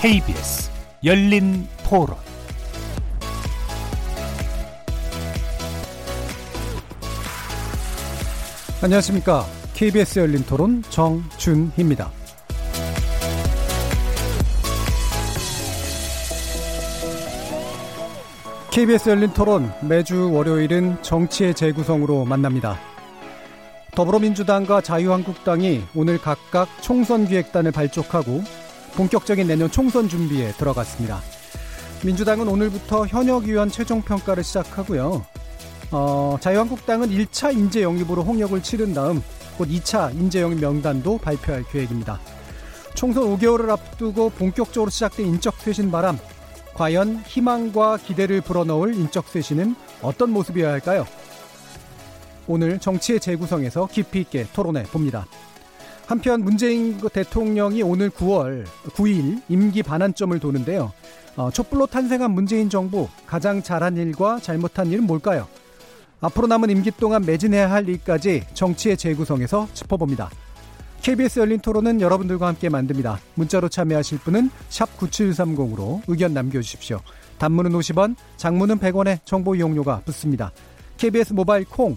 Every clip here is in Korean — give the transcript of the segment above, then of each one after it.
KBS 열린 토론 안녕하십니까. KBS 열린 토론 정준희입니다. KBS 열린 토론 매주 월요일은 정치의 재구성으로 만납니다. 더불어민주당과 자유한국당이 오늘 각각 총선 기획단을 발족하고 본격적인 내년 총선 준비에 들어갔습니다. 민주당은 오늘부터 현역 의원 최종 평가를 시작하고요. 어, 자유한국당은 1차 인재 영입으로 홍역을 치른 다음 곧 2차 인재 영입 명단도 발표할 계획입니다. 총선 5개월을 앞두고 본격적으로 시작된 인적 쇄신 바람 과연 희망과 기대를 불어넣을 인적 쇄신은 어떤 모습이어야 할까요? 오늘 정치의 재구성에서 깊이 있게 토론해 봅니다. 한편 문재인 대통령이 오늘 9월 9일 임기 반환점을 도는데요. 어, 촛불로 탄생한 문재인 정부 가장 잘한 일과 잘못한 일은 뭘까요? 앞으로 남은 임기 동안 매진해야 할 일까지 정치의 재구성에서 짚어봅니다. KBS 열린 토론은 여러분들과 함께 만듭니다. 문자로 참여하실 분은 9730으로 의견 남겨주십시오. 단문은 50원, 장문은 100원의 정보 이용료가 붙습니다. KBS 모바일 콩,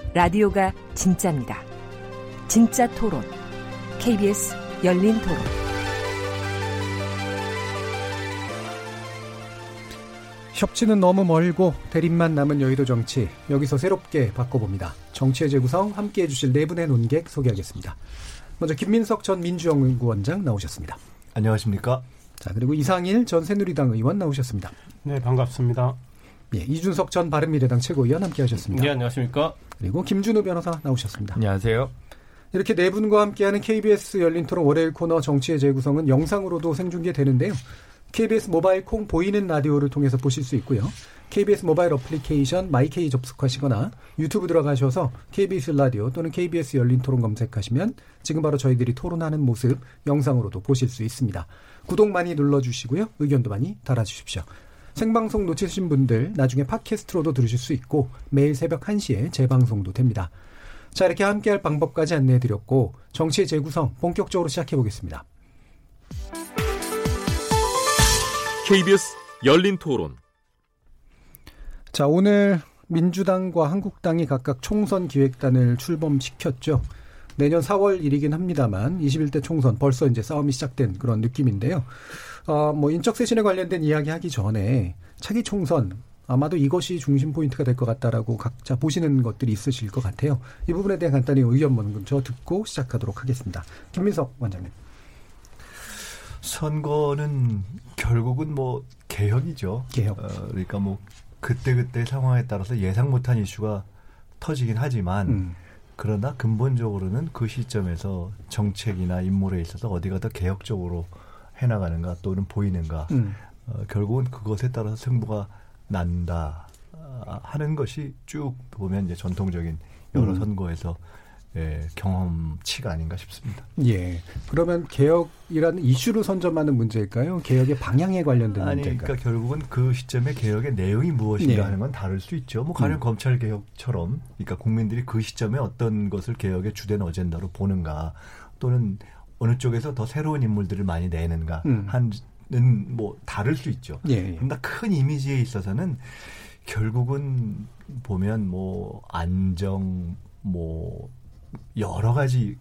라디오가 진짜입니다. 진짜 토론, KBS 열린 토론. 협치는 너무 멀고 대립만 남은 여의도 정치 여기서 새롭게 바꿔봅니다. 정치의 재구성 함께해 주실 네 분의 논객 소개하겠습니다. 먼저 김민석 전 민주연구원장 나오셨습니다. 안녕하십니까? 자 그리고 이상일 전 새누리당 의원 나오셨습니다. 네 반갑습니다. 예, 이준석 전 바른미래당 최고위원 함께 하셨습니다. 네 안녕하십니까? 그리고 김준우 변호사 나오셨습니다. 안녕하세요. 이렇게 네 분과 함께하는 KBS 열린 토론 월요일 코너 정치의 재구성은 영상으로도 생중계되는데요. KBS 모바일 콩 보이는 라디오를 통해서 보실 수 있고요. KBS 모바일 어플리케이션 my K 접속하시거나 유튜브 들어가셔서 KBS 라디오 또는 KBS 열린 토론 검색하시면 지금 바로 저희들이 토론하는 모습 영상으로도 보실 수 있습니다. 구독 많이 눌러주시고요. 의견도 많이 달아주십시오. 생방송 놓치신 분들 나중에 팟캐스트로도 들으실 수 있고 매일 새벽 1시에 재방송도 됩니다. 자 이렇게 함께할 방법까지 안내해 드렸고 정치의 재구성 본격적으로 시작해 보겠습니다. KBS 열린 토론. 자, 오늘 민주당과 한국당이 각각 총선 기획단을 출범시켰죠. 내년 4월 일이긴 합니다만 21대 총선 벌써 이제 싸움이 시작된 그런 느낌인데요. 어, 뭐 인적 쇄신에 관련된 이야기 하기 전에 차기 총선 아마도 이것이 중심 포인트가 될 것 같다라고 각자 보시는 것들이 있으실 것 같아요. 이 부분에 대한 간단히 의견 먼저 듣고 시작하도록 하겠습니다. 김민석 원장님. 선거는 결국은 뭐 개혁이죠. 개혁. 어, 그러니까 뭐 그때 그때 상황에 따라서 예상 못한 이슈가 터지긴 하지만 음. 그러나 근본적으로는 그 시점에서 정책이나 인물에 있어서 어디가 더 개혁적으로 해나가는가 또는 보이는가 음. 어, 결국은 그것에 따라서 승부가 난다 어, 하는 것이 쭉 보면 이제 전통적인 여러 음. 선거에서 예, 경험치가 아닌가 싶습니다. 예. 그러면 개혁이라는 이슈로 선점하는 문제일까요? 개혁의 방향에 관련된 아니, 문제일까요? 그러니까 결국은 그 시점에 개혁의 내용이 무엇인가 네. 하는 건 다를 수 있죠. 뭐 가령 음. 검찰 개혁처럼, 그러니까 국민들이 그 시점에 어떤 것을 개혁의 주된 어젠다로 보는가, 또는 어느 쪽에서 더 새로운 인물들을 많이 내는가 음. 하는 뭐 다를 수 있죠. 예, 예. 그러나 큰 이미지에 있어서는 결국은 보면 뭐 안정, 뭐 여러 가지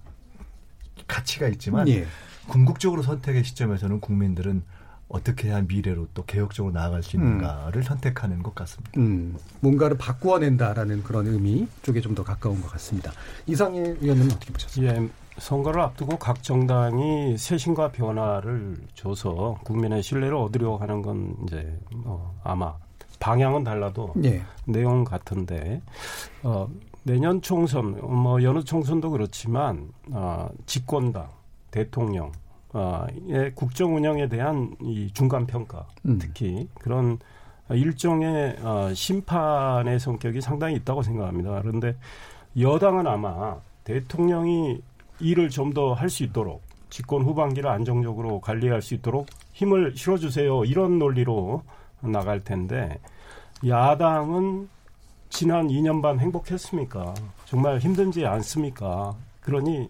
가치가 있지만 예. 궁극적으로 선택의 시점에서는 국민들은 어떻게 한 미래로 또 개혁적으로 나아갈 수 있는가를 음. 선택하는 것 같습니다. 음, 뭔가를 바꾸어낸다라는 그런 의미 쪽에 좀 더 가까운 것 같습니다. 이상일 의원님은 어떻게 보셨습니까? 예, 선거를 앞두고 각 정당이 쇄신과 변화를 줘서 국민의 신뢰를 얻으려 하는 건 이제 어, 아마 방향은 달라도 예. 내용 같은데 어, 내년 총선, 뭐 여느 총선도 그렇지만 어, 집권당, 대통령 의 국정 운영에 대한 이 중간 평가, 음. 특히 그런 일종의 어, 심판의 성격이 상당히 있다고 생각합니다. 그런데 여당은 아마 대통령이 일을 좀 더 할 수 있도록 집권 후반기를 안정적으로 관리할 수 있도록 힘을 실어주세요. 이런 논리로 나갈 텐데 야당은 지난 2년 반 행복했습니까? 정말 힘든지 않습니까? 그러니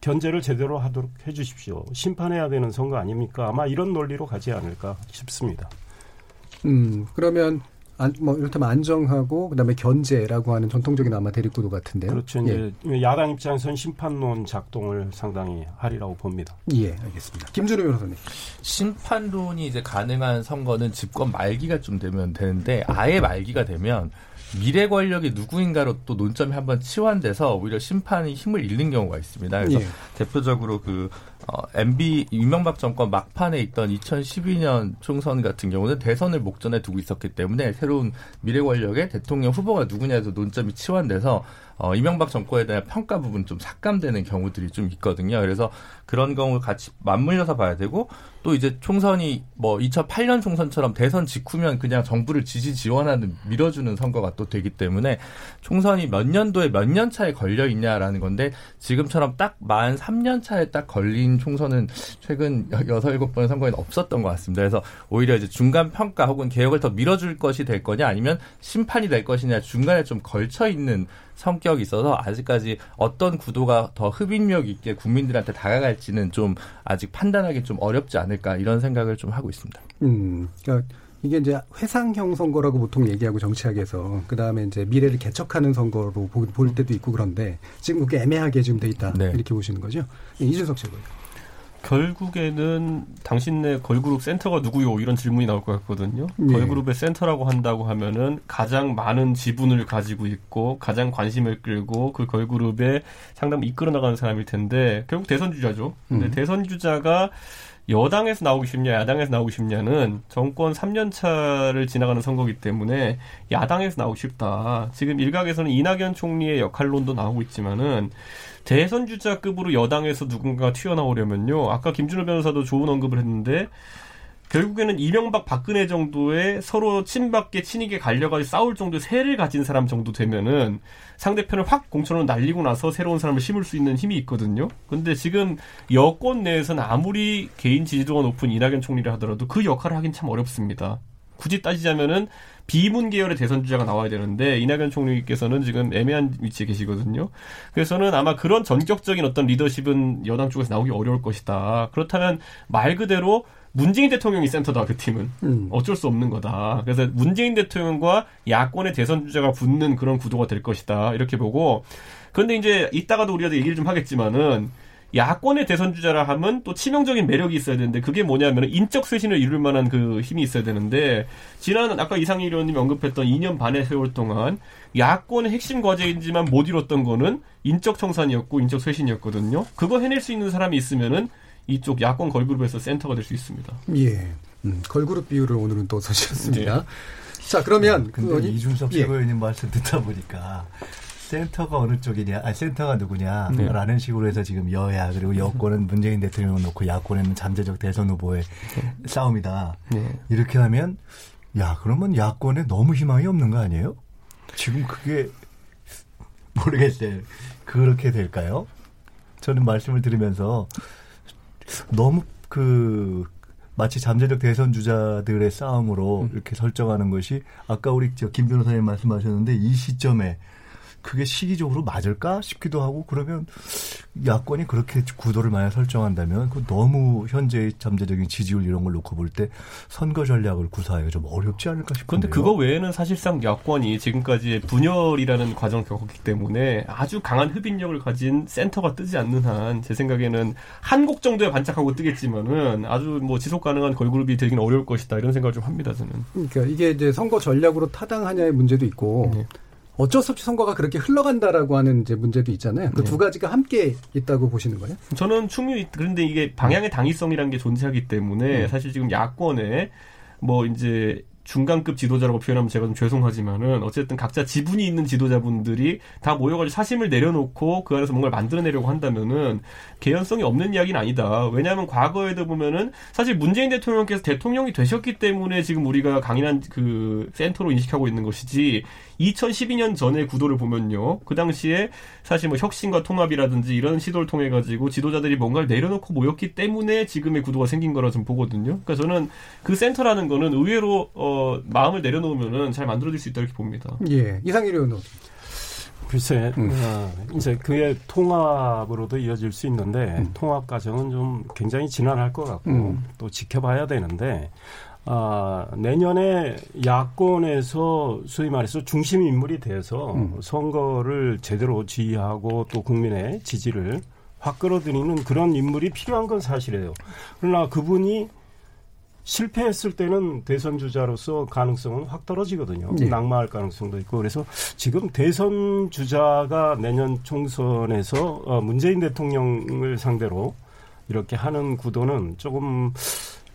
견제를 제대로 하도록 해주십시오. 심판해야 되는 선거 아닙니까? 아마 이런 논리로 가지 않을까 싶습니다. 음, 그러면 안, 뭐 이를테면 안정하고 그다음에 견제라고 하는 전통적인 아마 대립구도 같은데요. 그렇죠. 이제 예. 야당 입장에서는 심판론 작동을 상당히 하리라고 봅니다. 예, 알겠습니다. 김준우 변호사님. 심판론이 이제 가능한 선거는 집권 말기가 좀 되면 되는데 아예 말기가 되면 미래 권력이 누구인가로 또 논점이 한번 치환돼서 오히려 심판이 힘을 잃는 경우가 있습니다. 그래서 예. 대표적으로 그 어, MB 이명박 정권 막판에 있던 2012년 총선 같은 경우는 대선을 목전에 두고 있었기 때문에 새로운 미래 권력의 대통령 후보가 누구냐에서 논점이 치환돼서 어, 이명박 정권에 대한 평가 부분 좀 삭감되는 경우들이 좀 있거든요. 그래서 그런 경우 같이 맞물려서 봐야 되고 또 이제 총선이 뭐 2008년 총선처럼 대선 직후면 그냥 정부를 지지 지원하는 밀어주는 선거가 또 되기 때문에 총선이 몇 년도에 몇 년 차에 걸려 있냐라는 건데 지금처럼 딱 만 3년 차에 딱 걸린 총선은 최근 6, 7번 선거에는 없었던 것 같습니다. 그래서 오히려 이제 중간 평가 혹은 개혁을 더 밀어줄 것이 될 거냐 아니면 심판이 될 것이냐 중간에 좀 걸쳐 있는 성격이 있어서 아직까지 어떤 구도가 더 흡입력 있게 국민들한테 다가갈지는 좀 아직 판단하기 좀 어렵지 않을까 이런 생각을 좀 하고 있습니다. 음, 그러니까 이게 이제 회상형 선거라고 보통 얘기하고 정치학에서 그 다음에 이제 미래를 개척하는 선거로 볼 때도 있고 그런데 지금 그게 애매하게 지금 돼 있다 네. 이렇게 보시는 거죠? 예, 이준석 씨고요. 결국에는 당신네 걸그룹 센터가 누구요? 이런 질문이 나올 것 같거든요. 네. 걸그룹의 센터라고 한다고 하면은 가장 많은 지분을 가지고 있고 가장 관심을 끌고 그 걸그룹에 상당히 이끌어 나가는 사람일 텐데 결국 대선 주자죠. 근데 음. 대선 주자가 여당에서 나오고 싶냐, 야당에서 나오고 싶냐는 정권 3년 차를 지나가는 선거기 때문에 야당에서 나오고 싶다. 지금 일각에서는 이낙연 총리의 역할론도 나오고 있지만은 대선 주자급으로 여당에서 누군가 튀어나오려면요. 아까 김준호 변호사도 좋은 언급을 했는데 결국에는 이명박 박근혜 정도의 서로 친박계 친이계 갈려가지고 싸울 정도의 세를 가진 사람 정도 되면은 상대편을 확 공천으로 날리고 나서 새로운 사람을 심을 수 있는 힘이 있거든요. 근데 지금 여권 내에서는 아무리 개인 지지도가 높은 이낙연 총리를 하더라도 그 역할을 하긴 참 어렵습니다. 굳이 따지자면은 비문 계열의 대선 주자가 나와야 되는데 이낙연 총리께서는 지금 애매한 위치에 계시거든요. 그래서는 아마 그런 전격적인 어떤 리더십은 여당 쪽에서 나오기 어려울 것이다. 그렇다면 말 그대로 문재인 대통령이 센터다 그 팀은 음. 어쩔 수 없는 거다. 그래서 문재인 대통령과 야권의 대선 주자가 붙는 그런 구도가 될 것이다 이렇게 보고 그런데 이제 이따가도 우리가 얘기를 좀 하겠지만은 야권의 대선 주자라 하면 또 치명적인 매력이 있어야 되는데 그게 뭐냐면 인적 쇄신을 이룰 만한 그 힘이 있어야 되는데 지난 아까 이상희 의원님이 언급했던 2년 반의 세월 동안 야권의 핵심 과제이지만 못 이뤘던 거는 인적 청산이었고 인적 쇄신이었거든요. 그거 해낼 수 있는 사람이 있으면은 이쪽 야권 걸그룹에서 센터가 될 수 있습니다. 예. 음, 걸그룹 비율을 오늘은 또 서셨습니다. 네. 자, 그러면 근데 그, 이준석 최고위원님 예. 말씀 듣다 보니까 센터가 어느 쪽이냐, 아 센터가 누구냐라는 네. 식으로 해서 지금 여야 그리고 여권은 문재인 대통령을 놓고 야권에는 잠재적 대선 후보의 네. 싸움이다. 네. 이렇게 하면 야 그러면 야권에 너무 희망이 없는 거 아니에요? 지금 그게 모르겠어요. 그렇게 될까요? 저는 말씀을 들으면서 너무 그 마치 잠재적 대선 주자들의 싸움으로 음. 이렇게 설정하는 것이 아까 우리 저 김 변호사님 말씀하셨는데 이 시점에 그게 시기적으로 맞을까 싶기도 하고 그러면 야권이 그렇게 구도를 만약 설정한다면 그 너무 현재의 잠재적인 지지율 이런 걸 놓고 볼 때 선거 전략을 구사하기가 좀 어렵지 않을까 싶은데. 그런데 그거 외에는 사실상 야권이 지금까지 분열이라는 과정을 겪었기 때문에 아주 강한 흡인력을 가진 센터가 뜨지 않는 한 제 생각에는 한 곡 정도에 반짝하고 뜨겠지만은 아주 뭐 지속 가능한 걸그룹이 되기는 어려울 것이다 이런 생각을 좀 합니다 저는. 그러니까 이게 이제 선거 전략으로 타당하냐의 문제도 있고. 네. 어쩔 수 없이 선거가 그렇게 흘러간다라고 하는 이제 문제도 있잖아요. 그두 네. 가지가 함께 있다고 보시는 거예요? 저는 충분히 그런데 이게 방향의 당위성이라는 게 존재하기 때문에 네. 사실 지금 야권에 뭐 이제 중간급 지도자라고 표현하면 제가 좀 죄송하지만은 어쨌든 각자 지분이 있는 지도자분들이 다 모여가지고 사심을 내려놓고 그 안에서 뭔가를 만들어내려고 한다면은 개연성이 없는 이야기는 아니다. 왜냐하면 과거에도 보면은 사실 문재인 대통령께서 대통령이 되셨기 때문에 지금 우리가 강인한 그 센터로 인식하고 있는 것이지 2012년 전의 구도를 보면요. 그 당시에 사실 뭐 혁신과 통합이라든지 이런 시도를 통해 가지고 지도자들이 뭔가를 내려놓고 모였기 때문에 지금의 구도가 생긴 거라 좀 보거든요. 그러니까 저는 그 센터라는 거는 의외로 어 마음을 내려놓으면은 잘 만들어질 수 있다 이렇게 봅니다. 예. 이상일 의원은 글쎄, 음. 어, 이제 그의 통합으로도 이어질 수 있는데 음. 통합 과정은 좀 굉장히 지난할 것 같고 음. 또 지켜봐야 되는데 아, 내년에 야권에서 소위 말해서 중심 인물이 돼서 음. 선거를 제대로 지휘하고 또 국민의 지지를 확 끌어들이는 그런 인물이 필요한 건 사실이에요. 그러나 그분이 실패했을 때는 대선 주자로서 가능성은 확 떨어지거든요. 네. 낙마할 가능성도 있고 그래서 지금 대선 주자가 내년 총선에서 어, 문재인 대통령을 상대로 이렇게 하는 구도는 조금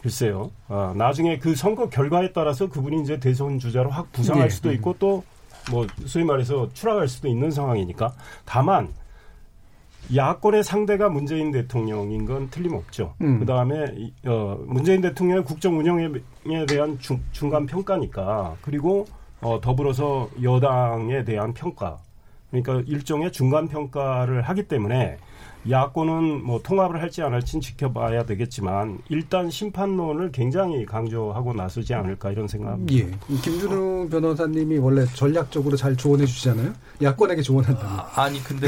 글쎄요. 아, 나중에 그 선거 결과에 따라서 그분이 이제 대선 주자로 확 부상할 네. 수도 있고 또 뭐 소위 말해서 추락할 수도 있는 상황이니까 다만 야권의 상대가 문재인 대통령인 건 틀림없죠. 음. 그 다음에 어, 문재인 대통령의 국정 운영에 대한 중, 중간 평가니까 그리고 어, 더불어서 여당에 대한 평가. 그러니까 일종의 중간 평가를 하기 때문에 야권은 뭐 통합을 할지 안 할지는 지켜봐야 되겠지만 일단 심판론을 굉장히 강조하고 나서지 않을까 이런 생각합니다. 예. 김준우 변호사님이 원래 전략적으로 잘 조언해 주시잖아요. 야권에게 조언한다면. 아, 니 근데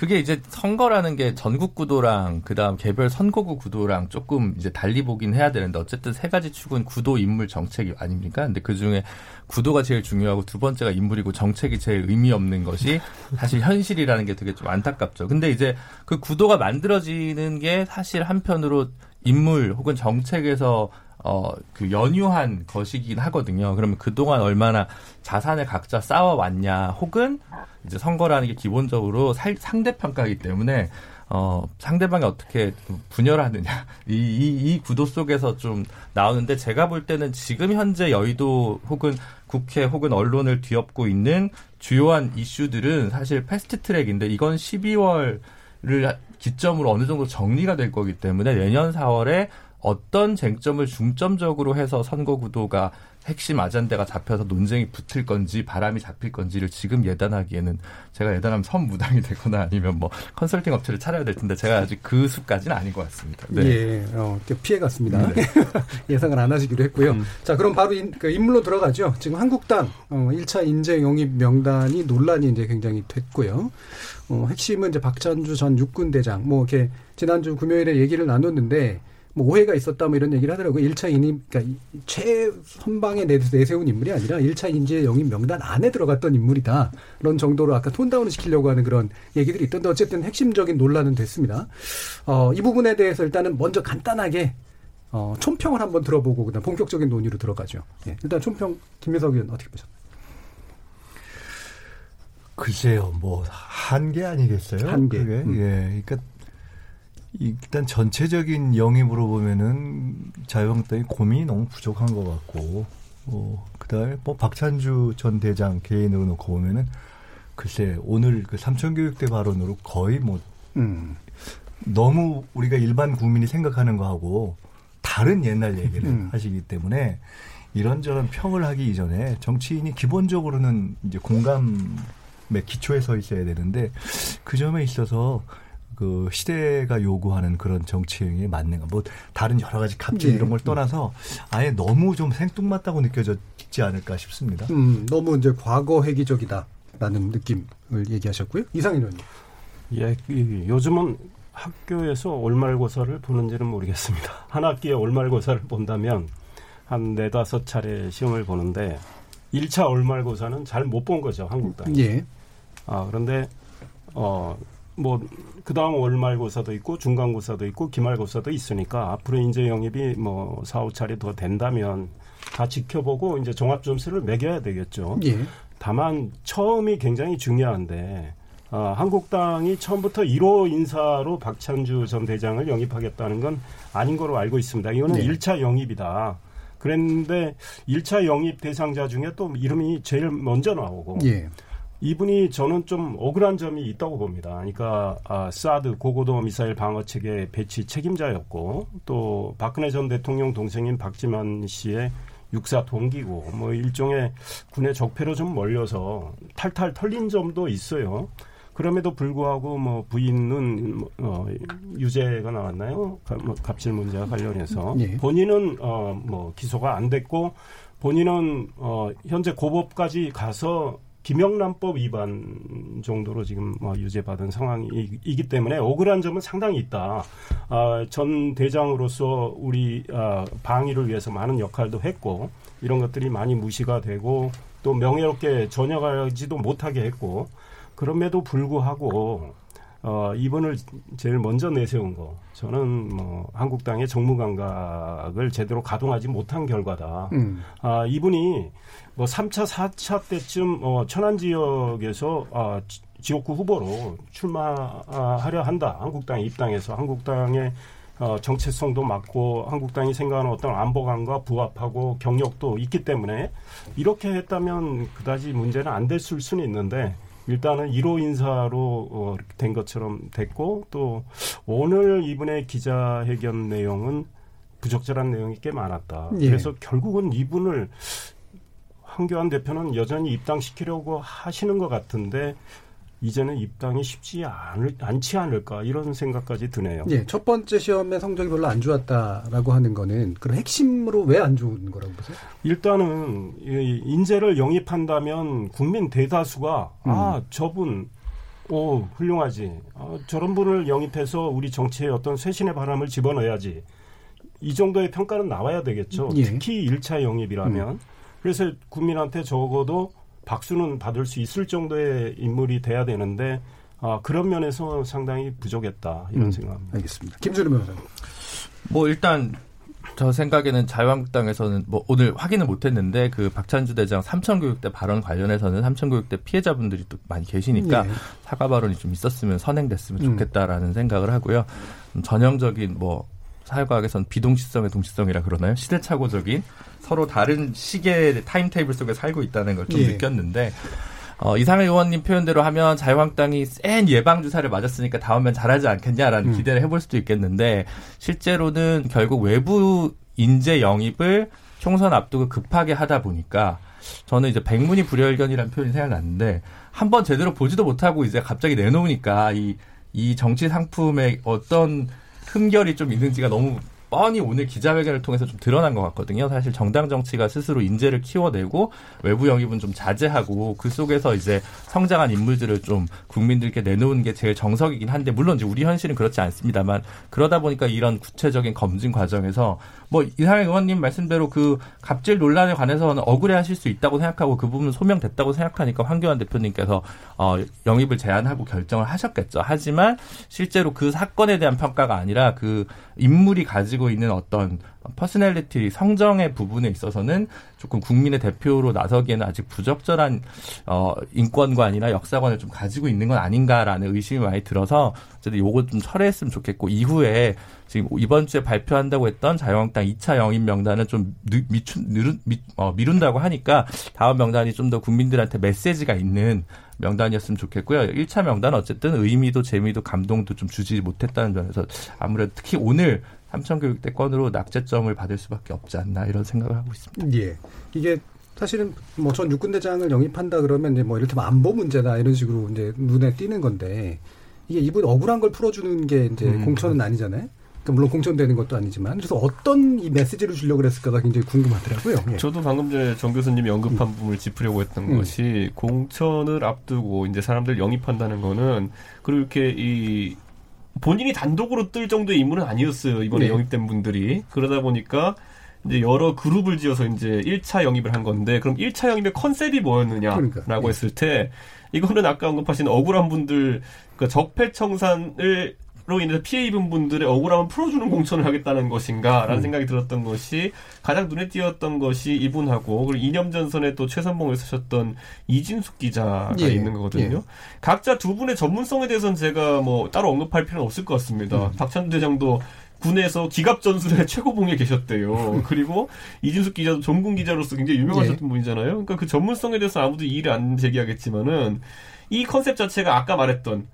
그게 이제 선거라는 게 전국 구도랑 그다음 개별 선거구 구도랑 조금 이제 달리 보긴 해야 되는데 어쨌든 세 가지 축은 구도 인물 정책이 아닙니까? 근데 그 중에 구도가 제일 중요하고 두 번째가 인물이고 정책이 제일 의미 없는 것이 사실 현실이라는 게 되게 좀 안타깝죠. 근데 이제 그 구도가 만들어지는 게 사실 한편으로 인물 혹은 정책에서 어, 그 연유한 것이긴 하거든요. 그러면 그동안 얼마나 자산을 각자 쌓아왔냐, 혹은 이제 선거라는 게 기본적으로 살, 상대평가이기 때문에 어, 상대방이 어떻게 분열하느냐. 이, 이, 이 구도 속에서 좀 나오는데 제가 볼 때는 지금 현재 여의도 혹은 국회 혹은 언론을 뒤엎고 있는 주요한 이슈들은 사실 패스트 트랙인데 이건 12월을 기점으로 어느 정도 정리가 될 거기 때문에 내년 4월에 어떤 쟁점을 중점적으로 해서 선거 구도가 핵심 아젠다가 잡혀서 논쟁이 붙을 건지 바람이 잡힐 건지를 지금 예단하기에는 제가 예단하면 선 무당이 되거나 아니면 뭐 컨설팅 업체를 차려야 될 텐데 제가 아직 그 수까지는 아닌 것 같습니다. 네. 예, 어, 피해갔습니다. 네. 예상을 안 하시기로 했고요. 음. 자, 그럼 바로 인, 그 인물로 들어가죠. 지금 한국당 어, 1차 인재 영입 명단이 논란이 이제 굉장히 됐고요. 어, 핵심은 이제 박찬주 전 육군대장 뭐 이렇게 지난주 금요일에 얘기를 나눴는데 뭐 오해가 있었다 뭐 이런 얘기를 하더라고요. 1차 인임, 그러니까 최선방에 내세운 인물이 아니라 1차 인재 영입 명단 안에 들어갔던 인물이다. 그런 정도로 아까 톤다운을 시키려고 하는 그런 얘기들이 있던데 어쨌든 핵심적인 논란은 됐습니다. 어, 이 부분에 대해서 일단은 먼저 간단하게 어, 총평을 한번 들어보고 그다음 본격적인 논의로 들어가죠. 예, 일단 총평 김민석 의원 어떻게 보셨나요? 글쎄요, 뭐 한계 아니겠어요? 한계. 그게? 음. 예, 그러니까 일단 전체적인 영입으로 보면은 자유한국당이 고민이 너무 부족한 것 같고, 뭐, 그 다음에 뭐 박찬주 전 대장 개인으로 놓고 보면은 글쎄 오늘 그 삼천교육대 발언으로 거의 뭐, 음. 너무 우리가 일반 국민이 생각하는 거하고 다른 옛날 얘기를 음. 하시기 때문에 이런저런 평을 하기 이전에 정치인이 기본적으로는 이제 공감의 기초에 서 있어야 되는데 그 점에 있어서 그 시대가 요구하는 그런 정치 행위에 맞는가 뭐 다른 여러 가지 갑질 네. 이런 걸 떠나서 아예 너무 좀 생뚱맞다고 느껴졌지 않을까 싶습니다. 음, 너무 이제 과거 회기적이다라는 느낌을 얘기하셨고요. 이상인 의원님. 예, 요즘은 학교에서 올말고사를 보는지는 모르겠습니다. 한 학기에 올말고사를 본다면 한 네다섯 차례 시험을 보는데 1차 올말고사는 잘 못 본 거죠, 한국당이. 예. 아, 그런데 어, 뭐 그 다음 월말고사도 있고 중간고사도 있고 기말고사도 있으니까 앞으로 인재 영입이 뭐 4, 5차례 더 된다면 다 지켜보고 이제 종합 점수를 매겨야 되겠죠. 예. 다만 처음이 굉장히 중요한데 어, 한국당이 처음부터 1호 인사로 박찬주 전 대장을 영입하겠다는 건 아닌 거로 알고 있습니다. 이거는 네. 1차 영입이다. 그랬는데 1차 영입 대상자 중에 또 이름이 제일 먼저 나오고 예. 이분이 저는 좀 억울한 점이 있다고 봅니다. 그러니까 아, 사드 고고도 미사일 방어 체계 배치 책임자였고 또 박근혜 전 대통령 동생인 박지만 씨의 육사 동기고 뭐 일종의 군의 적폐로 좀 몰려서 탈탈 털린 점도 있어요. 그럼에도 불구하고 뭐 부인은 뭐, 어, 유죄가 나왔나요? 뭐 갑질 문제와 관련해서 네. 본인은 어 뭐 기소가 안 됐고 본인은 어 현재 고법까지 가서 김영란법 위반 정도로 지금 뭐 유죄받은 상황이기 때문에 억울한 점은 상당히 있다. 아, 전 대장으로서 우리 아, 방위를 위해서 많은 역할도 했고 이런 것들이 많이 무시가 되고 또 명예롭게 전역하지도 못하게 했고 그럼에도 불구하고 어, 이분을 제일 먼저 내세운 거 저는 뭐 한국당의 정무 감각을 제대로 가동하지 못한 결과다. 음. 아, 이분이 뭐 3차, 4차 때쯤 어, 천안 지역에서 아, 지역구 후보로 출마하려 한다. 한국당에 입당해서 한국당의 어, 정체성도 맞고 한국당이 생각하는 어떤 안보관과 부합하고 경력도 있기 때문에 이렇게 했다면 그다지 문제는 안 됐을 수는 있는데 일단은 1호 인사로 어, 된 것처럼 됐고 또 오늘 이분의 기자회견 내용은 부적절한 내용이 꽤 많았다. 예. 그래서 결국은 이분을 황교안 대표는 여전히 입당시키려고 하시는 것 같은데 이제는 입당이 쉽지 않을, 않지 않을까 이런 생각까지 드네요. 예, 첫 번째 시험의 성적이 별로 안 좋았다라고 하는 거는 그럼 핵심으로 왜 안 좋은 거라고 보세요? 일단은 이 인재를 영입한다면 국민 대다수가 음. 아 저분 오 훌륭하지 아, 저런 분을 영입해서 우리 정치에 어떤 쇄신의 바람을 집어넣어야지 이 정도의 평가는 나와야 되겠죠. 예. 특히 1차 영입이라면 음. 그래서 국민한테 적어도 박수는 받을 수 있을 정도의 인물이 돼야 되는데 아, 그런 면에서 상당히 부족했다 이런 음, 생각합니다. 알겠습니다. 김준우 변호사님. 뭐 일단 저 생각에는 자유한국당에서는 뭐 오늘 확인을 못했는데 그 박찬주 대장 삼청교육대 발언 관련해서는 삼청교육대 피해자분들이 또 많이 계시니까 네. 사과 발언이 좀 있었으면 선행됐으면 음. 좋겠다라는 음. 생각을 하고요. 전형적인 뭐 사회과학에서는 비동시성의 동시성이라 그러나요? 시대착오적인 서로 다른 시계 timetable 속에 살고 있다는 걸 좀 예. 느꼈는데 어, 이상일 의원님 표현대로 하면 자유한국당이 센 예방 주사를 맞았으니까 다음엔 잘하지 않겠냐라는 음. 기대를 해볼 수도 있겠는데 실제로는 결국 외부 인재 영입을 총선 앞두고 급하게 하다 보니까 저는 이제 백문이 불여일견이라는 표현이 생각났는데 한 번 제대로 보지도 못하고 이제 갑자기 내놓으니까 이, 이 정치 상품에 어떤 흠결이 좀 있는지가 너무 뻔히 오늘 기자회견을 통해서 좀 드러난 것 같거든요. 사실 정당 정치가 스스로 인재를 키워내고 외부 영입은 좀 자제하고 그 속에서 이제 성장한 인물들을 좀 국민들께 내놓은 게 제일 정석이긴 한데 물론 이제 우리 현실은 그렇지 않습니다만 그러다 보니까 이런 구체적인 검증 과정에서 뭐 이상일 의원님 말씀대로 그 갑질 논란에 관해서는 억울해하실 수 있다고 생각하고 그 부분 소명됐다고 생각하니까 황교안 대표님께서 어 영입을 제안하고 결정을 하셨겠죠. 하지만 실제로 그 사건에 대한 평가가 아니라 그 인물이 가지고 있는 어떤 personality 성정의 부분에 있어서는 조금 국민의 대표로 나서기에는 아직 부적절한 어 인권관이나 역사관을 좀 가지고 있는 건 아닌가라는 의심이 많이 들어서 어쨌든 요거 좀 철회했으면 좋겠고 이후에 지금 이번 주에 발표한다고 했던 자유한국당 2차 영입 명단은 좀 미춘, 미룬, 미, 어, 미룬다고 하니까 다음 명단이 좀 더 국민들한테 메시지가 있는 명단이었으면 좋겠고요. 1차 명단 어쨌든 의미도 재미도 감동도 좀 주지 못했다는 점에서 아무래도 특히 오늘 삼천교육대 건으로 낙제점을 받을 수밖에 없지 않나 이런 생각을 하고 있습니다. 예. 이게 사실은 뭐 전 육군대장을 영입한다 그러면 이제 뭐 이를테면 안보 문제다 이런 식으로 이제 눈에 띄는 건데 이게 이분 억울한 걸 풀어주는 게 이제 음. 공천은 아니잖아요. 그러니까 물론 공천되는 것도 아니지만 그래서 어떤 이 메시지를 주려고 그랬을까가 굉장히 궁금하더라고요. 예. 저도 방금 전에 정 교수님이 언급한 음. 부분을 짚으려고 했던 음. 것이 공천을 앞두고 이제 사람들 영입한다는 거는 그렇게 이 본인이 단독으로 뜰 정도의 인물은 아니었어요. 이번에 네. 영입된 분들이. 그러다 보니까 이제 여러 그룹을 지어서 이제 1차 영입을 한 건데 그럼 1차 영입의 컨셉이 뭐였느냐라고 그러니까. 했을 때 이거는 아까 언급하신 억울한 분들 그 적폐청산을 로 인해서 피해 입은 분들의 억울함을 풀어주는 공천을 하겠다는 것인가라는 음. 생각이 들었던 것이 가장 눈에 띄었던 것이 이분하고 그리고 이념 전선에 또 최선봉을 쓰셨던 이진숙 기자가 예. 있는 거거든요. 예. 각자 두 분의 전문성에 대해서는 제가 뭐 따로 언급할 필요는 없을 것 같습니다. 음. 박찬두 대장도 군에서 기갑 전술의 최고봉에 계셨대요. 그리고 이진숙 기자도 전군 기자로서 굉장히 유명하셨던 예. 분이잖아요. 그러니까 그 전문성에 대해서 아무도 이의를 안 제기하겠지만은 이 컨셉 자체가 아까 말했던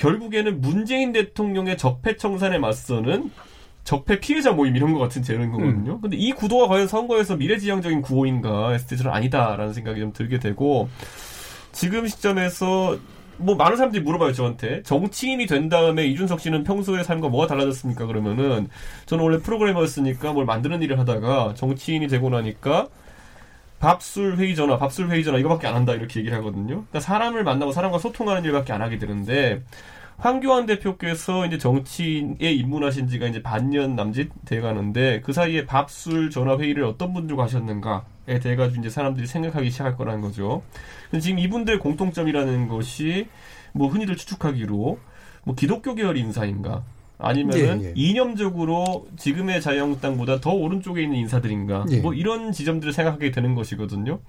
결국에는 문재인 대통령의 적폐 청산에 맞서는 적폐 피해자 모임 이런 것 같은 재료인 거거든요. 음. 근데 이 구도가 과연 선거에서 미래지향적인 구호인가 했을 때 저는 아니다라는 생각이 좀 들게 되고 지금 시점에서 뭐 많은 사람들이 물어봐요 저한테 정치인이 된 다음에 이준석 씨는 평소의 삶과 뭐가 달라졌습니까 그러면은 저는 원래 프로그래머였으니까 뭘 만드는 일을 하다가 정치인이 되고 나니까 밥술 회의 전화 밥술 회의 전화 이거밖에 안 한다 이렇게 얘기를 하거든요 그러니까 사람을 만나고 사람과 소통하는 일밖에 안 하게 되는데 황교안 대표께서 이제 정치인에 입문하신 지가 이제 반년 남짓 돼 가는데 그 사이에 밥술 전화 회의를 어떤 분들과 하셨는가에 대해 가지고 이제 사람들이 생각하기 시작할 거라는 거죠. 지금 이분들 공통점이라는 것이 뭐 흔히들 추측하기로 뭐 기독교 계열 인사인가 아니면은 예, 예. 이념적으로 지금의 자유한국당보다 더 오른쪽에 있는 인사들인가 예. 뭐 이런 지점들을 생각하게 되는 것이거든요.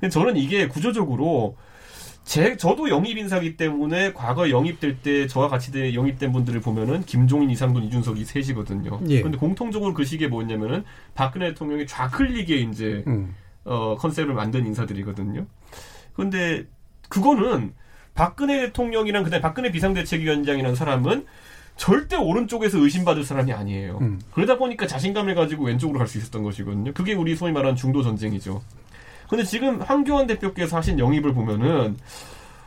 근데 저는 이게 구조적으로 제 저도 영입 인사기 때문에 과거 영입될 때 저와 같이 영입된 분들을 보면은 김종인, 이상돈, 이준석 이 셋이거든요. 예. 근데 공통적으로 그 시기에 뭐였냐면은 박근혜 대통령이 좌클릭에 이제 음. 어 컨셉을 만든 인사들이거든요. 근데 그거는 박근혜 대통령이랑 그다음에 박근혜 비상대책위원장이라는 사람은 절대 오른쪽에서 의심받을 사람이 아니에요. 음. 그러다 보니까 자신감을 가지고 왼쪽으로 갈 수 있었던 것이거든요. 그게 우리 소위 말하는 중도 전쟁이죠. 근데 지금 황교안 대표께서 하신 영입을 보면은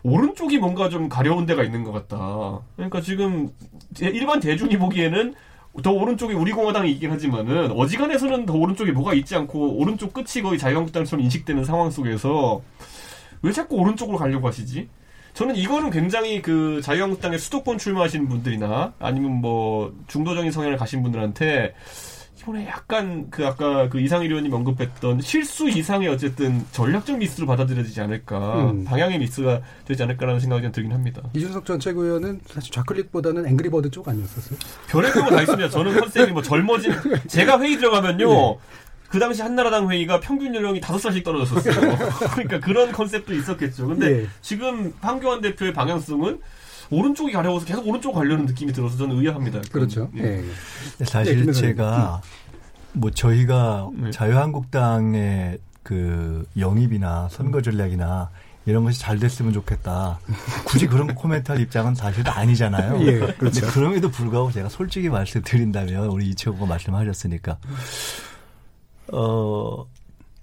오른쪽이 뭔가 좀 가려운 데가 있는 것 같다. 그러니까 지금 일반 대중이 보기에는 더 오른쪽이 우리 공화당이 있긴 하지만은 어지간해서는 더 오른쪽에 뭐가 있지 않고 오른쪽 끝이 거의 자유한국당처럼 인식되는 상황 속에서 왜 자꾸 오른쪽으로 가려고 하시지? 저는 이거는 굉장히 그 자유한국당의 수도권 출마하신 분들이나 아니면 뭐 중도적인 성향을 가신 분들한테 이번에 약간 그 아까 그 이상일 의원님 언급했던 실수 이상의 어쨌든 전략적 미스로 받아들여지지 않을까 음. 방향의 미스가 되지 않을까라는 생각이 좀 들긴 합니다. 이준석 전 최고위원은 사실 좌클릭보다는 앵그리버드 쪽 아니었었어요? 별의별 거다 있습니다. 저는 컨셉이 뭐 젊어진 제가 회의 들어가면요. 네. 그 당시 한나라당 회의가 평균 연령이 다섯 살씩 떨어졌었어요. 그러니까 그런 컨셉도 있었겠죠. 근데 네. 지금 황교안 대표의 방향성은 오른쪽이 가려워서 계속 오른쪽 가려는 느낌이 들어서 저는 의아합니다. 그렇죠. 예. 네. 사실 네, 제가 뭐 저희가 네. 자유한국당의 그 영입이나 선거 전략이나 이런 것이 잘 됐으면 좋겠다. 굳이 그런 코멘트할 입장은 사실 아니잖아요. 예, 그렇죠. 그럼에도 불구하고 제가 솔직히 말씀드린다면 우리 이채호가 말씀하셨으니까 어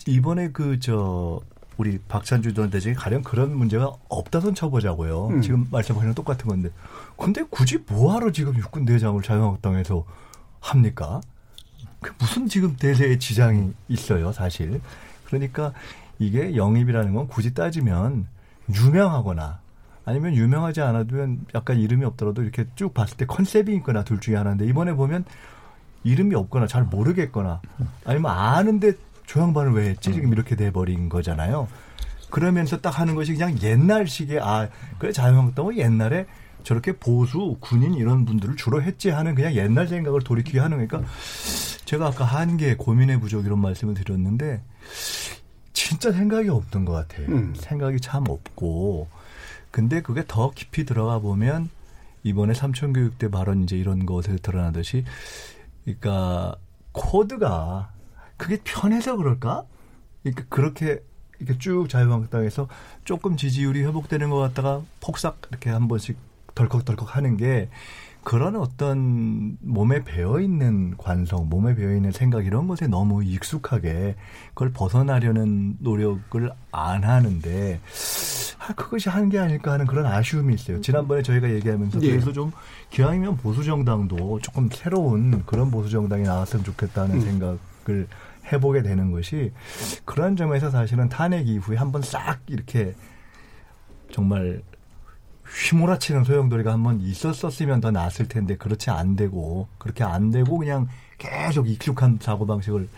이번에 그 저 우리 박찬주 전 대장이 가령 그런 문제가 없다선 쳐보자고요. 음. 지금 말씀하시는 똑같은 건데. 근데 굳이 뭐하러 지금 육군 대장을 자유한국당에서 합니까? 그 무슨 지금 대세에 지장이 있어요, 사실. 그러니까 이게 영입이라는 건 굳이 따지면 유명하거나 아니면 유명하지 않아도 약간 이름이 없더라도 이렇게 쭉 봤을 때 컨셉이 있거나 둘 중에 하나인데 이번에 보면 이름이 없거나 잘 모르겠거나 아니면 아는데 조 양반을 왜 했지? 지금 음. 이렇게 돼버린 거잖아요. 그러면서 딱 하는 것이 그냥 옛날식의 아 그래 자유한국당은 옛날에 저렇게 보수 군인 이런 분들을 주로 했지 하는 그냥 옛날 생각을 돌이키게 하는 거니까 제가 아까 한계 고민의 부족 이런 말씀을 드렸는데 진짜 생각이 없던 것 같아요. 음. 생각이 참 없고 근데 그게 더 깊이 들어가 보면 이번에 삼천교육대 발언 이제 이런 것에 드러나듯이 그러니까 코드가 그게 편해서 그럴까? 그러니까 그렇게 이렇게 쭉 자유한국당에서 조금 지지율이 회복되는 것 같다가 폭삭 이렇게 한 번씩 덜컥덜컥 하는 게 그런 어떤 몸에 배어 있는 관성, 몸에 배어 있는 생각 이런 것에 너무 익숙하게 그걸 벗어나려는 노력을 안 하는데 아, 그것이 한 게 아닐까 하는 그런 아쉬움이 있어요. 지난번에 저희가 얘기하면서 예. 그래서 좀 기왕이면 보수 정당도 조금 새로운 그런 보수 정당이 나왔으면 좋겠다는 음. 생각을 해보게 되는 것이 그런 점에서 사실은 탄핵 이후에 한번 싹 이렇게 정말 휘몰아치는 소용돌이가 한번 있었었으면 더 나았을 텐데 그렇지 안 되고 그렇게 안 되고 그냥 계속 익숙한 사고 방식을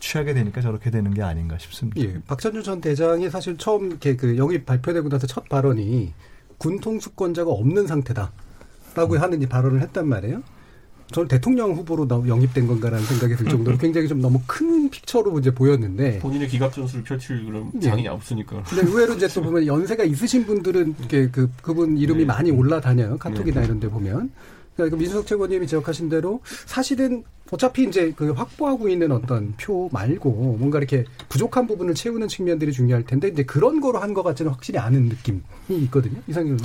취하게 되니까 저렇게 되는 게 아닌가 싶습니다. 예, 박찬주 전 대장이 사실 처음 이렇게 그 영입 발표되고 나서 첫 발언이 군 통수권자가 없는 상태다라고 음. 하는 이 발언을 했단 말이에요. 저는 대통령 후보로 영입된 건가라는 생각이 들 정도로 굉장히 좀 너무 큰 픽처로 이제 보였는데 본인의 기갑 전술을 펼칠 그런 예. 장이 예. 없으니까. 근데 의외로 이제 또 보면 연세가 있으신 분들은 이렇게 그 그분 이름이 네. 많이 올라다녀요 카톡이나 네. 이런 데 보면. 그러니까 민수석 최고님이 지적하신 대로 사실은 어차피 이제 그 확보하고 있는 어떤 표 말고 뭔가 이렇게 부족한 부분을 채우는 측면들이 중요할 텐데 이제 그런 거로 한 것 같지는 확실히 않은 느낌이 있거든요. 이상균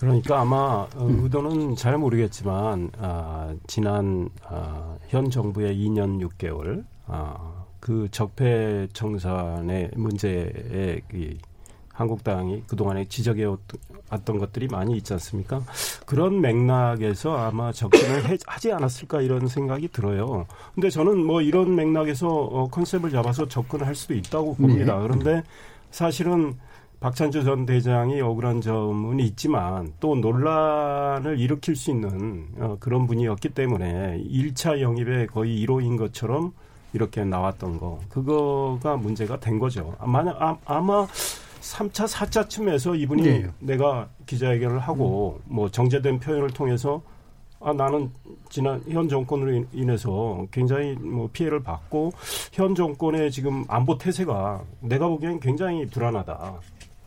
그러니까 아마 음. 의도는 잘 모르겠지만 아, 지난 아, 현 정부의 2년 6개월 아, 그 적폐 청산의 문제에 이 한국당이 그동안에 지적해 왔던 것들이 많이 있지 않습니까? 그런 맥락에서 아마 접근을 해, 하지 않았을까 이런 생각이 들어요. 근데 저는 뭐 이런 맥락에서 어, 컨셉을 잡아서 접근할 수도 있다고 봅니다. 네. 그런데 사실은 박찬주 전 대장이 억울한 점은 있지만 또 논란을 일으킬 수 있는 어, 그런 분이었기 때문에 1차 영입에 거의 1호인 것처럼 이렇게 나왔던 거 그거가 문제가 된 거죠. 만약 아, 아마 3차, 4차쯤에서 이분이 네. 내가 기자회견을 하고 음. 뭐 정제된 표현을 통해서 아 나는 지난 현 정권으로 인해서 굉장히 뭐 피해를 받고 현 정권의 지금 안보 태세가 내가 보기엔 굉장히 불안하다.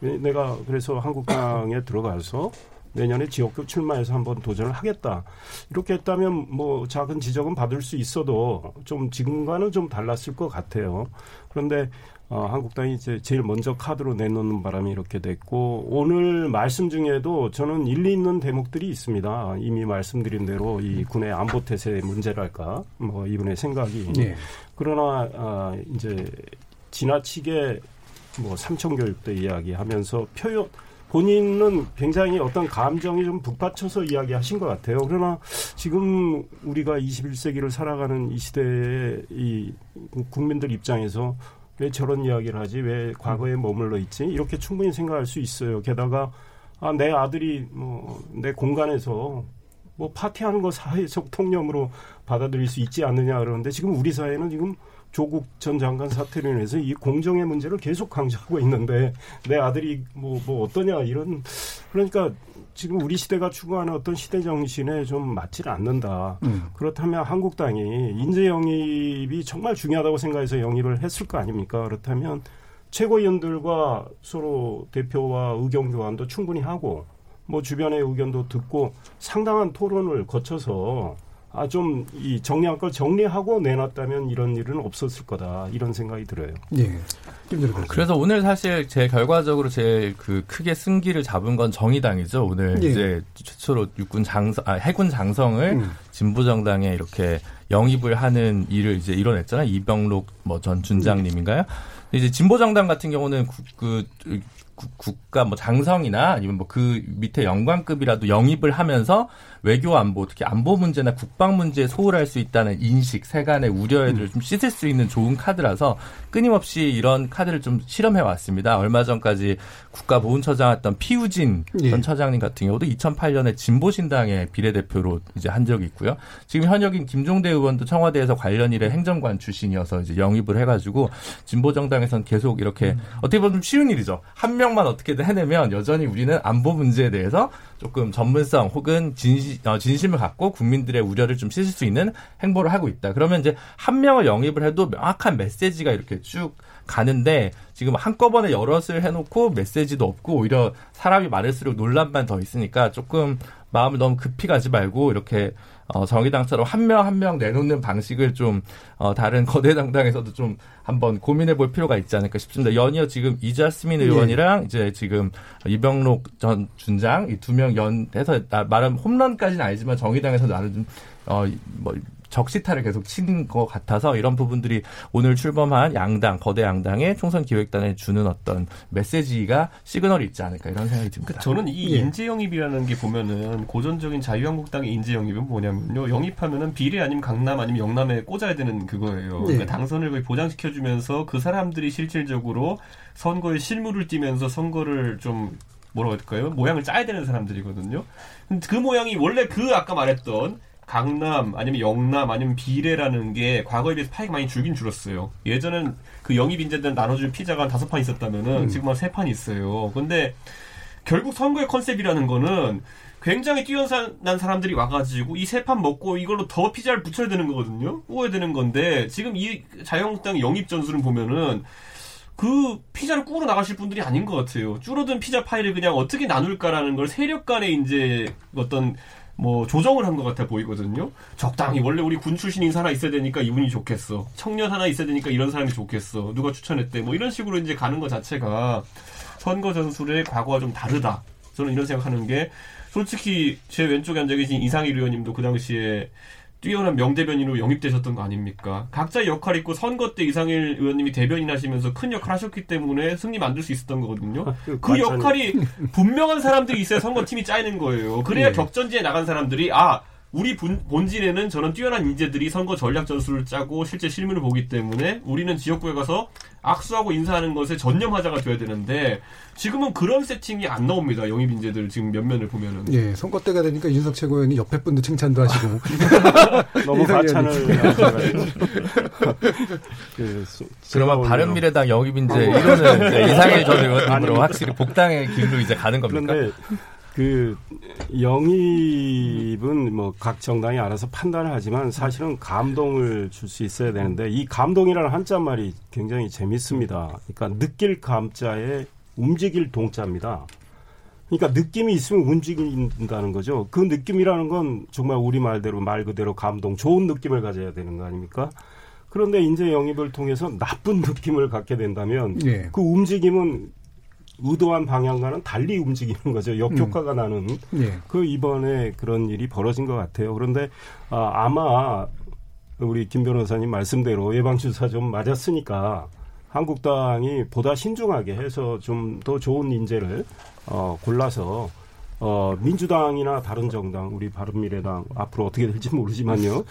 내가 그래서 한국당에 들어가서 내년에 지역구 출마해서 한번 도전을 하겠다. 이렇게 했다면 뭐 작은 지적은 받을 수 있어도 좀 지금과는 좀 달랐을 것 같아요. 그런데 어, 한국당이 이제 제일 먼저 카드로 내놓는 바람이 이렇게 됐고 오늘 말씀 중에도 저는 일리 있는 대목들이 있습니다. 이미 말씀드린 대로 이 군의 안보 태세 문제랄까 뭐 이분의 생각이 네. 그러나 어, 이제 지나치게 뭐 삼청 교육도 이야기하면서 표현 본인은 굉장히 어떤 감정이 좀 북받쳐서 이야기하신 것 같아요. 그러나 지금 우리가 21세기를 살아가는 이 시대의 이 국민들 입장에서 왜 저런 이야기를 하지? 왜 과거에 머물러 있지? 이렇게 충분히 생각할 수 있어요. 게다가 아, 내 아들이 뭐 내 공간에서 뭐 파티하는 거 사회적 통념으로 받아들일 수 있지 않느냐 그러는데 지금 우리 사회는 지금 조국 전 장관 사태로 인해서 이 공정의 문제를 계속 강조하고 있는데 내 아들이 뭐, 뭐 어떠냐 이런 그러니까 지금 우리 시대가 추구하는 어떤 시대 정신에 좀 맞지를 않는다. 음. 그렇다면 한국당이 인재 영입이 정말 중요하다고 생각해서 영입을 했을 거 아닙니까? 그렇다면 최고위원들과 서로 대표와 의견 교환도 충분히 하고 뭐 주변의 의견도 듣고 상당한 토론을 거쳐서 아, 좀, 이 정리할 걸 정리하고 내놨다면 이런 일은 없었을 거다. 이런 생각이 들어요. 예. 그래서 오늘 사실 제 결과적으로 제일 그 크게 승기를 잡은 건 정의당이죠. 오늘 예. 이제 최초로 육군 장성, 아, 해군 장성을 음. 진보정당에 이렇게 영입을 하는 일을 이제 이뤄냈잖아요. 이병록 뭐 전 준장님인가요? 이제 진보정당 같은 경우는 그, 그 국가 뭐 장성이나 아니면 뭐 그 밑에 영관급이라도 영입을 하면서 외교 안보 특히 안보 문제나 국방 문제에 소홀할 수 있다는 인식 세간의 우려를 음. 좀 씻을 수 있는 좋은 카드라서 끊임없이 이런 카드를 좀 실험해 왔습니다. 얼마 전까지 국가보훈처장했던 피우진 예. 전 처장님 같은 경우도 2008년에 진보신당의 비례대표로 이제 한 적이 있고요. 지금 현역인 김종대 의원도 청와대에서 관련 일에 행정관 출신이어서 이제 영입을 해가지고 진보정당에서는 계속 이렇게 음. 어떻게 보면 쉬운 일이죠. 한 명만 어떻게든 해내면 여전히 우리는 안보 문제에 대해서 조금 전문성 혹은 진심, 어, 진심을 갖고 국민들의 우려를 좀 씻을 수 있는 행보를 하고 있다. 그러면 이제 한 명을 영입을 해도 명확한 메시지가 이렇게 쭉 가는데 지금 한꺼번에 여럿을 해놓고 메시지도 없고 오히려 사람이 많을수록 논란만 더 있으니까 조금 마음을 너무 급히 가지 말고 이렇게 어, 정의당처럼 한 명 한 명 내놓는 방식을 좀 어, 다른 거대 당당에서도 좀 한번 고민해 볼 필요가 있지 않을까 싶습니다. 연이어 지금 이자스민 예. 의원이랑 예. 이제 지금 이병록 전 준장 이 두 명 연해서 말하면 홈런까지는 아니지만 정의당에서 나는 좀 어, 뭐, 적시타를 계속 치는 것 같아서 이런 부분들이 오늘 출범한 양당 거대 양당의 총선 기획단에 주는 어떤 메시지가 시그널이 있지 않을까 이런 생각이 듭니다. 그러니까 저는 이 예. 인재 영입이라는 게 보면은 고전적인 자유한국당의 인재 영입은 뭐냐면요 영입하면은 비례 아니면 강남 아니면 영남에 꽂아야 되는 그거예요. 네. 그러니까 당선을 거의 보장시켜주면서 그 사람들이 실질적으로 선거에 실무를 띠면서 선거를 좀 뭐라고 할까요? 모양을 짜야 되는 사람들이거든요. 그 모양이 원래 그 아까 말했던 강남 아니면 영남 아니면 비례라는 게 과거에 비해서 파이가 많이 줄긴 줄었어요. 예전엔 그 영입 인재들 나눠줄 피자가 한 다섯 판 있었다면은 음. 지금 한 세 판 있어요. 근데 결국 선거의 컨셉이라는 거는 굉장히 뛰어난 사람들이 와가지고 이 세 판 먹고 이걸로 더 피자를 붙여야 되는 거거든요. 구워야 되는 건데 지금 이 자유한국당 영입 전술을 보면은 그 피자를 구우러 나가실 분들이 아닌 것 같아요. 줄어든 피자 파이를 그냥 어떻게 나눌까라는 걸 세력 간의 이제 어떤 뭐 조정을 한 것 같아 보이거든요. 적당히 원래 우리 군 출신 인사 하나 있어야 되니까 이분이 좋겠어. 청년 하나 있어야 되니까 이런 사람이 좋겠어. 누가 추천했대. 뭐 이런 식으로 이제 가는 것 자체가 선거 전술의 과거와 좀 다르다. 저는 이런 생각하는 게 솔직히 제 왼쪽에 앉아 계신 이상일 의원님도 그 당시에 뛰어난 명대변인으로 영입되셨던 거 아닙니까? 각자의 역할 있고 선거 때 이상일 의원님이 대변인 하시면서 큰 역할 하셨기 때문에 승리 만들 수 있었던 거거든요. 아, 그, 그 역할이 분명한 사람들이 있어야 선거팀이 짜이는 거예요. 그래야 네. 격전지에 나간 사람들이 아 우리 본, 본질에는 저런 뛰어난 인재들이 선거 전략 전술을 짜고 실제 실무를 보기 때문에 우리는 지역구에 가서 악수하고 인사하는 것에 전념하자가 돼야 되는데 지금은 그런 세팅이 안 나옵니다. 영입 인재들 지금 몇 면을 보면은. 예, 선거 때가 되니까 윤석 최고위원이 옆에 분도 칭찬도 하시고 너무 과찬을 그, 그러면 바른 미래당 영입 인재 이거는 이상일 전 의원님으로 확실히 복당의 길로 이제 가는 겁니까? 그 영입은 뭐 각 정당이 알아서 판단을 하지만 사실은 감동을 줄 수 있어야 되는데 이 감동이라는 한자 말이 굉장히 재밌습니다. 그러니까 느낄 감자에 움직일 동자입니다. 그러니까 느낌이 있으면 움직인다는 거죠. 그 느낌이라는 건 정말 우리 말대로 말 그대로 감동, 좋은 느낌을 가져야 되는 거 아닙니까? 그런데 인재 영입을 통해서 나쁜 느낌을 갖게 된다면 네. 그 움직임은 의도한 방향과는 달리 움직이는 거죠. 역효과가 음. 나는 네. 그 이번에 그런 일이 벌어진 것 같아요. 그런데 아, 아마 우리 김 변호사님 말씀대로 예방 주사 좀 맞았으니까 한국당이 보다 신중하게 해서 좀 더 좋은 인재를 어, 골라서 어, 민주당이나 다른 정당, 우리 바른미래당 앞으로 어떻게 될지 모르지만요.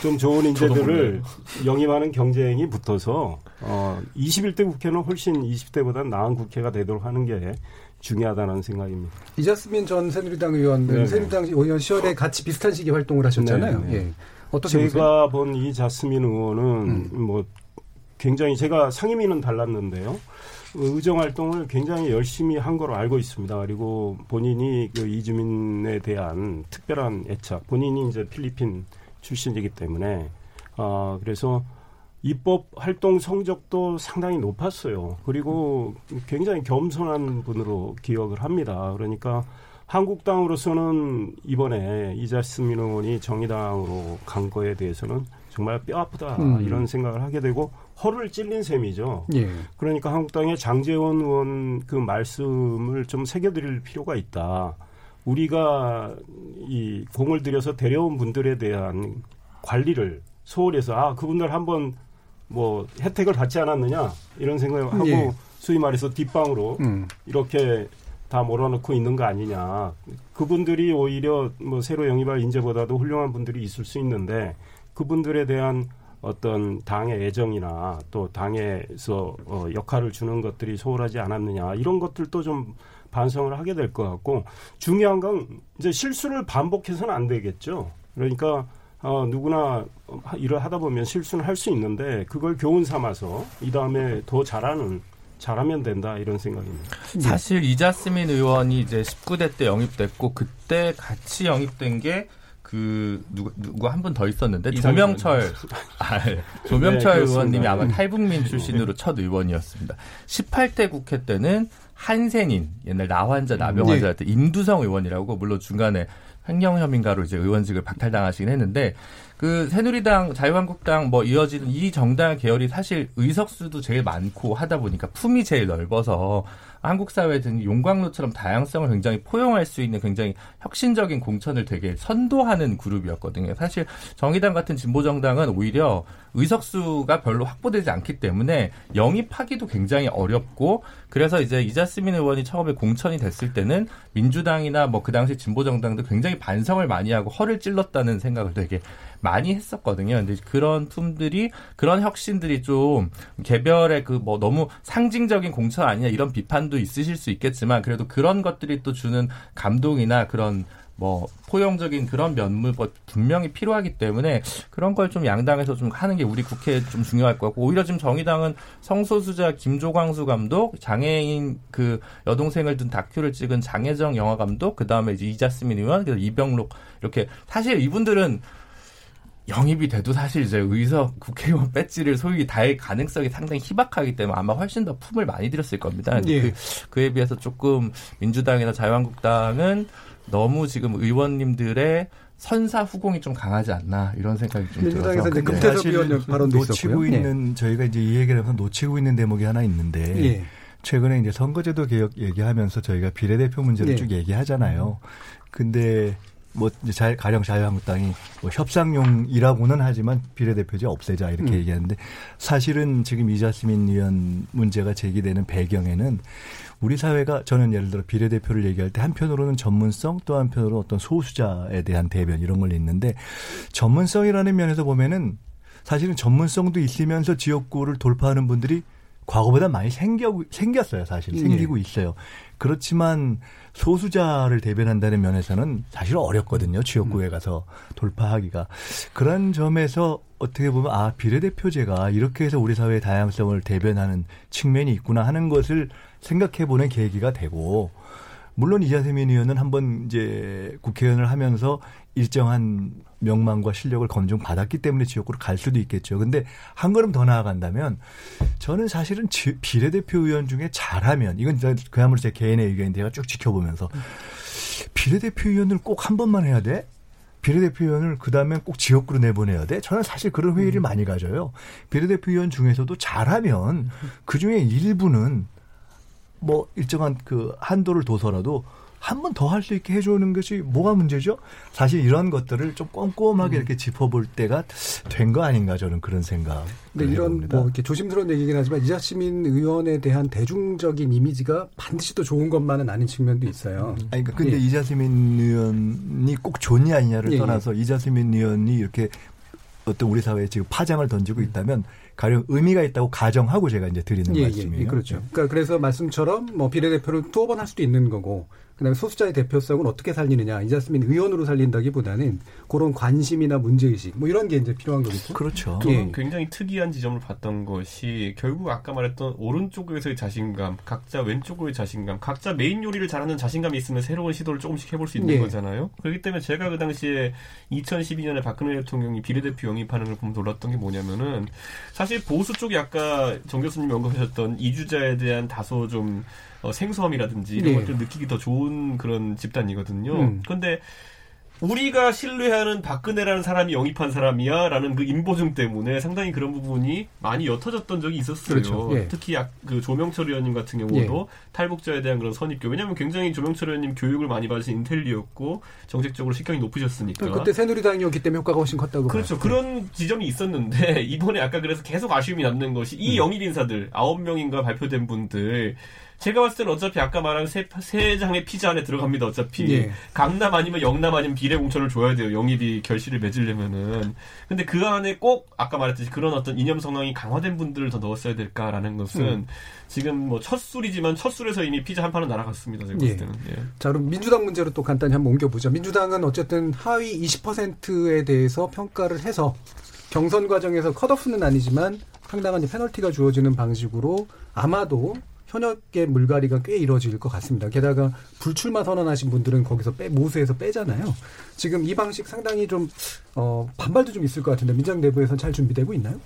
좀 좋은 인재들을 영입하는 경쟁이 붙어서 어, 21대 국회는 훨씬 20대보다 나은 국회가 되도록 하는 게 중요하다는 생각입니다. 이자스민 전 새누리당 의원은 네 새누리당 의원 시절에 같이 비슷한 시기 활동을 하셨잖아요. 네네. 예. 어떻게 제가 본 이 자스민 의원은 음. 뭐 굉장히 제가 상임위는 달랐는데요. 의정 활동을 굉장히 열심히 한 거로 알고 있습니다. 그리고 본인이 그 이주민에 대한 특별한 애착, 본인이 이제 필리핀 출신이기 때문에 아 그래서 입법 활동 성적도 상당히 높았어요. 그리고 굉장히 겸손한 분으로 기억을 합니다. 그러니까 한국당으로서는 이번에 이자스민 의원이 정의당으로 간 거에 대해서는 정말 뼈 아프다 음. 이런 생각을 하게 되고 허를 찔린 셈이죠. 예. 그러니까 한국당의 장재원 의원 그 말씀을 좀 새겨드릴 필요가 있다. 우리가 이 공을 들여서 데려온 분들에 대한 관리를 소홀해서 아 그분들 한번 뭐 혜택을 받지 않았느냐 이런 생각을 하고 예. 소위 말해서 뒷방으로 음. 이렇게 다 몰아넣고 있는 거 아니냐. 그분들이 오히려 뭐 새로 영입할 인재보다도 훌륭한 분들이 있을 수 있는데 그분들에 대한 어떤 당의 애정이나 또 당에서 어, 역할을 주는 것들이 소홀하지 않았느냐 이런 것들도 좀 반성을 하게 될 것 같고 중요한 건 이제 실수를 반복해서는 안 되겠죠. 그러니까 어, 누구나 일을 하다 보면 실수는 할 수 있는데 그걸 교훈 삼아서 이 다음에 더 잘하는 잘하면 된다 이런 생각입니다. 사실 이자스민 의원이 이제 19대 때 영입됐고 그때 같이 영입된 게 그 누구 누구 한 분 더 있었는데 조명철 아, 예. 조명철 네, 의원님이 아마 탈북민 출신으로 첫 의원이었습니다. 18대 국회 때는 한센인 옛날 나환자 나병환자 네. 때 임두성 의원이라고 물론 중간에 횡령 혐의가로 이제 의원직을 박탈당하시긴 했는데 그 새누리당, 자유한국당 뭐 이어지는 이 정당 계열이 사실 의석수도 제일 많고 하다 보니까 품이 제일 넓어서 한국 사회 등 용광로처럼 다양성을 굉장히 포용할 수 있는 굉장히 혁신적인 공천을 되게 선도하는 그룹이었거든요. 사실 정의당 같은 진보 정당은 오히려 의석수가 별로 확보되지 않기 때문에 영입하기도 굉장히 어렵고 그래서 이제 이자스민 의원이 처음에 공천이 됐을 때는 민주당이나 뭐 그 당시 진보 정당도 굉장히 반성을 많이 하고 허를 찔렀다는 생각을 되게 많이 했었거든요. 근데 그런 품들이 그런 혁신들이 좀 개별의 그 뭐 너무 상징적인 공천 아니냐 이런 비판도 있으실 수 있겠지만 그래도 그런 것들이 또 주는 감동이나 그런 뭐 포용적인 그런 면모 분명히 필요하기 때문에 그런 걸 좀 양당에서 좀 하는 게 우리 국회에 좀 중요할 것 같고 오히려 지금 정의당은 성소수자 김조광수 감독 장애인 그 여동생을 둔 다큐를 찍은 장혜정 영화 감독 그 다음에 이제 이자스민 의원 그래서 이병록 이렇게 사실 이분들은 영입이 돼도 사실 이제 의석 국회의원 배지를 소유기 달 가능성이 상당히 희박하기 때문에 아마 훨씬 더 품을 많이 들였을 겁니다. 예. 그, 그에 비해서 조금 민주당이나 자유한국당은 너무 지금 의원님들의 선사 후공이 좀 강하지 않나 이런 생각이 좀 들어서 민주당에서 이제 금태섭 의원 발언도 놓치고 있었고요. 있는 예. 저희가 이제 이 얘기를 하면서 놓치고 있는 대목이 하나 있는데 예. 최근에 이제 선거제도 개혁 얘기하면서 저희가 비례대표 문제를 예. 쭉 얘기하잖아요. 근데 뭐 이제 자, 가령 자유한국당이 뭐 협상용이라고는 하지만 비례대표제 없애자 이렇게 음. 얘기하는데 사실은 지금 이자스민 의원 문제가 제기되는 배경에는 우리 사회가 저는 예를 들어 비례대표를 얘기할 때 한편으로는 전문성 또 한편으로 어떤 소수자에 대한 대변 이런 걸 있는데 전문성이라는 면에서 보면은 사실은 전문성도 있으면서 지역구를 돌파하는 분들이 과거보다 많이 생겨, 생겼어요, 사실. 생기고 네. 있어요. 그렇지만 소수자를 대변한다는 면에서는 사실 어렵거든요. 지역구에 가서 돌파하기가. 그런 점에서 어떻게 보면 아, 비례대표제가 이렇게 해서 우리 사회의 다양성을 대변하는 측면이 있구나 하는 것을 생각해 보는 계기가 되고 물론 이자세민 의원은 한번 이제 국회의원을 하면서 일정한 명망과 실력을 검증받았기 때문에 지역구로 갈 수도 있겠죠. 근데 한 걸음 더 나아간다면 저는 사실은 비례대표 의원 중에 잘하면 이건 그야말로 제 개인의 의견인데 제가 쭉 지켜보면서 비례대표 의원을 꼭 한 번만 해야 돼? 비례대표 의원을 그 다음에 꼭 지역구로 내보내야 돼? 저는 사실 그런 회의를 음. 많이 가져요. 비례대표 의원 중에서도 잘하면 그 중에 일부는 뭐 일정한 그 한도를 둬서라도 한 번 더 할 수 있게 해주는 것이 뭐가 문제죠? 사실 이런 것들을 좀 꼼꼼하게 음. 이렇게 짚어볼 때가 된 거 아닌가 저는 그런 생각. 근데 이런 해봅니다. 뭐 이렇게 조심스러운 얘기긴 하지만 이자시민 의원에 대한 대중적인 이미지가 반드시 또 좋은 것만은 아닌 측면도 있어요. 아니 그러니까 근데 예. 이자시민 의원이 꼭 좋냐 아니냐를 예. 떠나서 이자시민 의원이 이렇게 어떤 우리 사회에 지금 파장을 던지고 음. 있다면 가령 의미가 있다고 가정하고 제가 이제 드리는 예, 말씀이에요. 예, 그렇죠. 그러니까 그래서 말씀처럼 뭐 비례대표를 두어 번 할 수도 있는 거고 그다음에 소수자의 대표성은 어떻게 살리느냐 이자스민 의원으로 살린다기보다는 그런 관심이나 문제의식 뭐 이런 게 이제 필요한 거겠죠. 그렇죠. 저는 예. 굉장히 특이한 지점을 봤던 것이 결국 아까 말했던 오른쪽에서의 자신감, 각자 왼쪽으로의 자신감, 각자 메인 요리를 잘하는 자신감이 있으면 새로운 시도를 조금씩 해볼 수 있는 예. 거잖아요. 그렇기 때문에 제가 그 당시에 2012년에 박근혜 대통령이 비례대표 영입하는 걸 보면 놀랐던 게 뭐냐면은 사실 보수 쪽이 아까 정 교수님이 언급하셨던 이주자에 대한 다소 좀 어, 생소함이라든지 이런 네. 것들을 느끼기 더 좋은 그런 집단이거든요. 음. 그런데 우리가 신뢰하는 박근혜라는 사람이 영입한 사람이야라는 그 인보증 때문에 상당히 그런 부분이 많이 옅어졌던 적이 있었어요. 그렇죠. 예. 특히 그 조명철 의원님 같은 경우도 예. 탈북자에 대한 그런 선입교. 왜냐하면 굉장히 조명철 의원님 교육을 많이 받으신 인텔리였고 정책적으로 식견이 높으셨으니까. 그때 새누리당이었기 때문에 효과가 훨씬 컸다고. 그렇죠. 봐요. 그런 지점이 있었는데 이번에 아까 그래서 계속 아쉬움이 남는 것이 이 음. 영입 인사들 아홉 명인가 발표된 분들 제가 봤을 때는 어차피 아까 말한 세, 세 장의 피자 안에 들어갑니다. 어차피 예. 강남 아니면 영남 아니면 비례 공천을 줘야 돼요. 영입이 결실을 맺으려면은. 근데 그 안에 꼭 아까 말했듯이 그런 어떤 이념 성향이 강화된 분들을 더 넣었어야 될까라는 것은 음. 지금 뭐 첫 술이지만 첫 술에서 이미 피자 한 판은 날아갔습니다. 제가 봤을 예. 때는. 예. 자 그럼 민주당 문제로 또 간단히 한번 옮겨보죠. 민주당은 어쨌든 하위 20%에 대해서 평가를 해서 경선 과정에서 컷오프는 아니지만 상당한 페널티가 주어지는 방식으로 아마도 현역의 물갈이가 꽤 이루어질 것 같습니다. 게다가 불출마 선언하신 분들은 거기서 빼, 모수에서 빼잖아요. 지금 이 방식 상당히 좀, 어, 반발도 좀 있을 것 같은데 민정 내부에서는 잘 준비되고 있나요?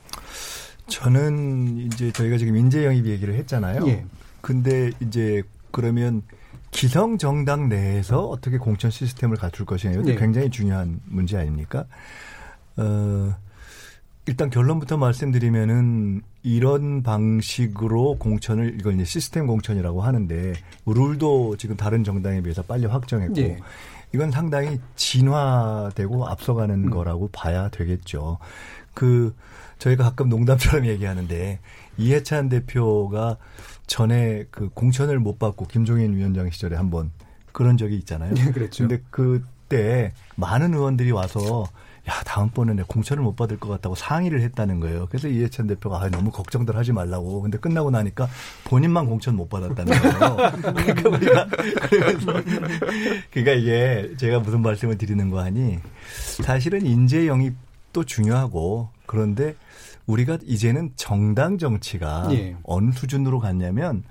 저는 이제 저희가 지금 인재 영입 얘기를 했잖아요. 예. 근데 이제 그러면 기성 정당 내에서 어떻게 공천 시스템을 갖출 것이냐 이것도 예. 굉장히 중요한 문제 아닙니까? 어, 일단 결론부터 말씀드리면은 이런 방식으로 공천을 이걸 이제 시스템 공천이라고 하는데 룰도 지금 다른 정당에 비해서 빨리 확정했고 네. 이건 상당히 진화되고 앞서가는 음. 거라고 봐야 되겠죠. 그 저희가 가끔 농담처럼 얘기하는데 이해찬 대표가 전에 그 공천을 못 받고 김종인 위원장 시절에 한번 그런 적이 있잖아요. 네, 그랬죠. 근데 그때 많은 의원들이 와서 야 다음번에 공천을 못 받을 것 같다고 상의를 했다는 거예요. 그래서 이해찬 대표가 아, 너무 걱정들 하지 말라고. 근데 끝나고 나니까 본인만 공천 못 받았다는 거예요. 그러니까 우리가 그러니까 이게 제가 무슨 말씀을 드리는 거 하니 사실은 인재 영입도 중요하고 그런데 우리가 이제는 정당 정치가 예. 어느 수준으로 갔냐면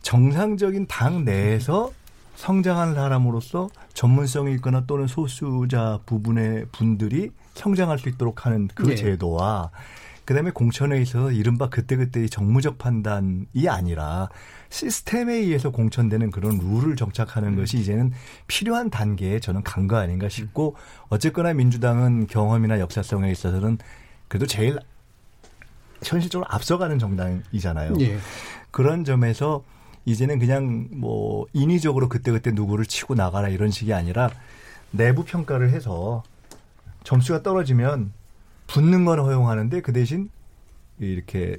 정상적인 당 내에서 성장한 사람으로서 전문성이 있거나 또는 소수자 부분의 분들이 성장할 수 있도록 하는 그 네. 제도와 그 그다음에 공천에 있어서 이른바 그때그때의 정무적 판단이 아니라 시스템에 의해서 공천되는 그런 룰을 정착하는 음. 것이 이제는 필요한 단계에 저는 간 거 아닌가 싶고 어쨌거나 민주당은 경험이나 역사성에 있어서는 그래도 제일 현실적으로 앞서가는 정당이잖아요. 예. 그런 점에서 이제는 그냥 뭐 인위적으로 그때그때 누구를 치고 나가라 이런 식이 아니라 내부 평가를 해서 점수가 떨어지면 붙는 건 허용하는데 그 대신 이렇게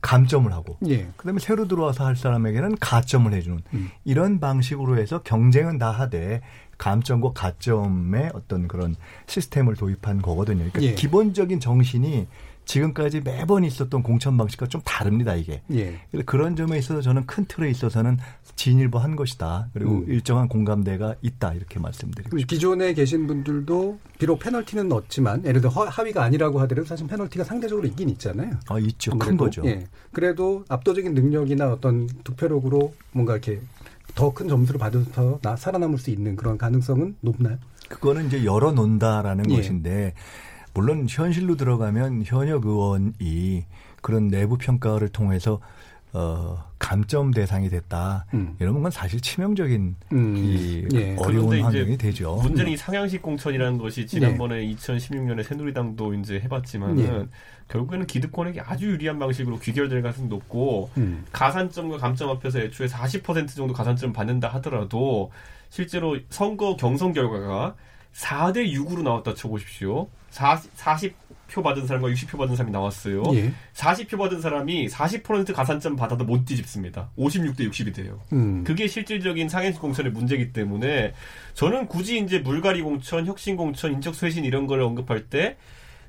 감점을 하고 예. 그다음에 새로 들어와서 할 사람에게는 가점을 해주는 음. 이런 방식으로 해서 경쟁은 다 하되 감점과 가점의 어떤 그런 시스템을 도입한 거거든요. 그러니까 예. 기본적인 정신이 지금까지 매번 있었던 공천 방식과 좀 다릅니다 이게. 예. 그런 점에 있어서 저는 큰 틀에 있어서는 진일보한 것이다. 그리고 음. 일정한 공감대가 있다 이렇게 말씀드리고 싶습니다. 기존에 계신 분들도 비록 페널티는 넣었지만 예를 들어 하위가 아니라고 하더라도 사실 페널티가 상대적으로 있긴 있잖아요. 아 있죠. 아무래도, 큰 거죠. 예. 그래도 압도적인 능력이나 어떤 득표력으로 뭔가 이렇게 더 큰 점수를 받아서 나 살아남을 수 있는 그런 가능성은 높나요? 그거는 이제 열어놓는다라는 예. 것인데 물론 현실로 들어가면 현역 의원이 그런 내부 평가를 통해서 어, 감점 대상이 됐다. 음. 이런 건 사실 치명적인 음. 이 예. 어려운 환경이 되죠. 문제는 이 상향식 공천이라는 것이 지난번에 네. 2016년에 새누리당도 이제 해봤지만은 네. 결국에는 기득권에게 아주 유리한 방식으로 귀결될 가능성이 높고 음. 가산점과 감점 합해서 애초에 40% 정도 가산점 받는다 하더라도 실제로 선거 경선 결과가 4대 6으로 나왔다 쳐보십시오. 40, 표 받은 사람과 60표 받은 사람이 나왔어요. 예. 40표 받은 사람이 40% 가산점 받아도 못 뒤집습니다. 56대 60이 돼요. 음. 그게 실질적인 상해식 공천의 문제이기 때문에 저는 굳이 이제 물갈이 공천, 혁신 공천, 인적 쇄신 이런 걸 언급할 때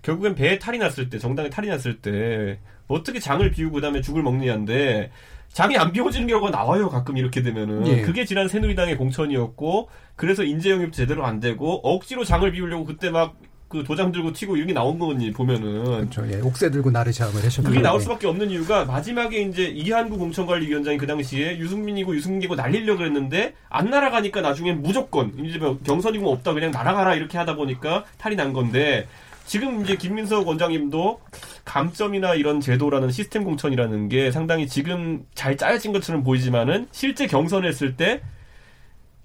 결국엔 배에 탈이 났을 때, 정당에 탈이 났을 때 어떻게 장을 비우고 그다음에 죽을 먹느냐인데 장이 안 비워지는 경우가 나와요. 가끔 이렇게 되면은 예. 그게 지난 새누리당의 공천이었고 그래서 인재 영입 제대로 안 되고 억지로 장을 비우려고 그때 막 그 도장 들고 튀고 이런 게 나온 거니 보면은 그렇죠. 예. 옥새 들고 나를 잡을 하셨 그게 나올 수밖에 없는 이유가 마지막에 이제 이한구 공천관리위원장이 그 당시에 유승민이고 유승민이고 날리려고 했는데 안 날아가니까 나중에 무조건 이제 뭐 경선이고 없다 그냥 날아가라 이렇게 하다 보니까 탈이 난 건데 지금 이제 김민석 원장님도 감점이나 이런 제도라는 시스템 공천이라는 게 상당히 지금 잘 짜여진 것처럼 보이지만은 실제 경선을 했을 때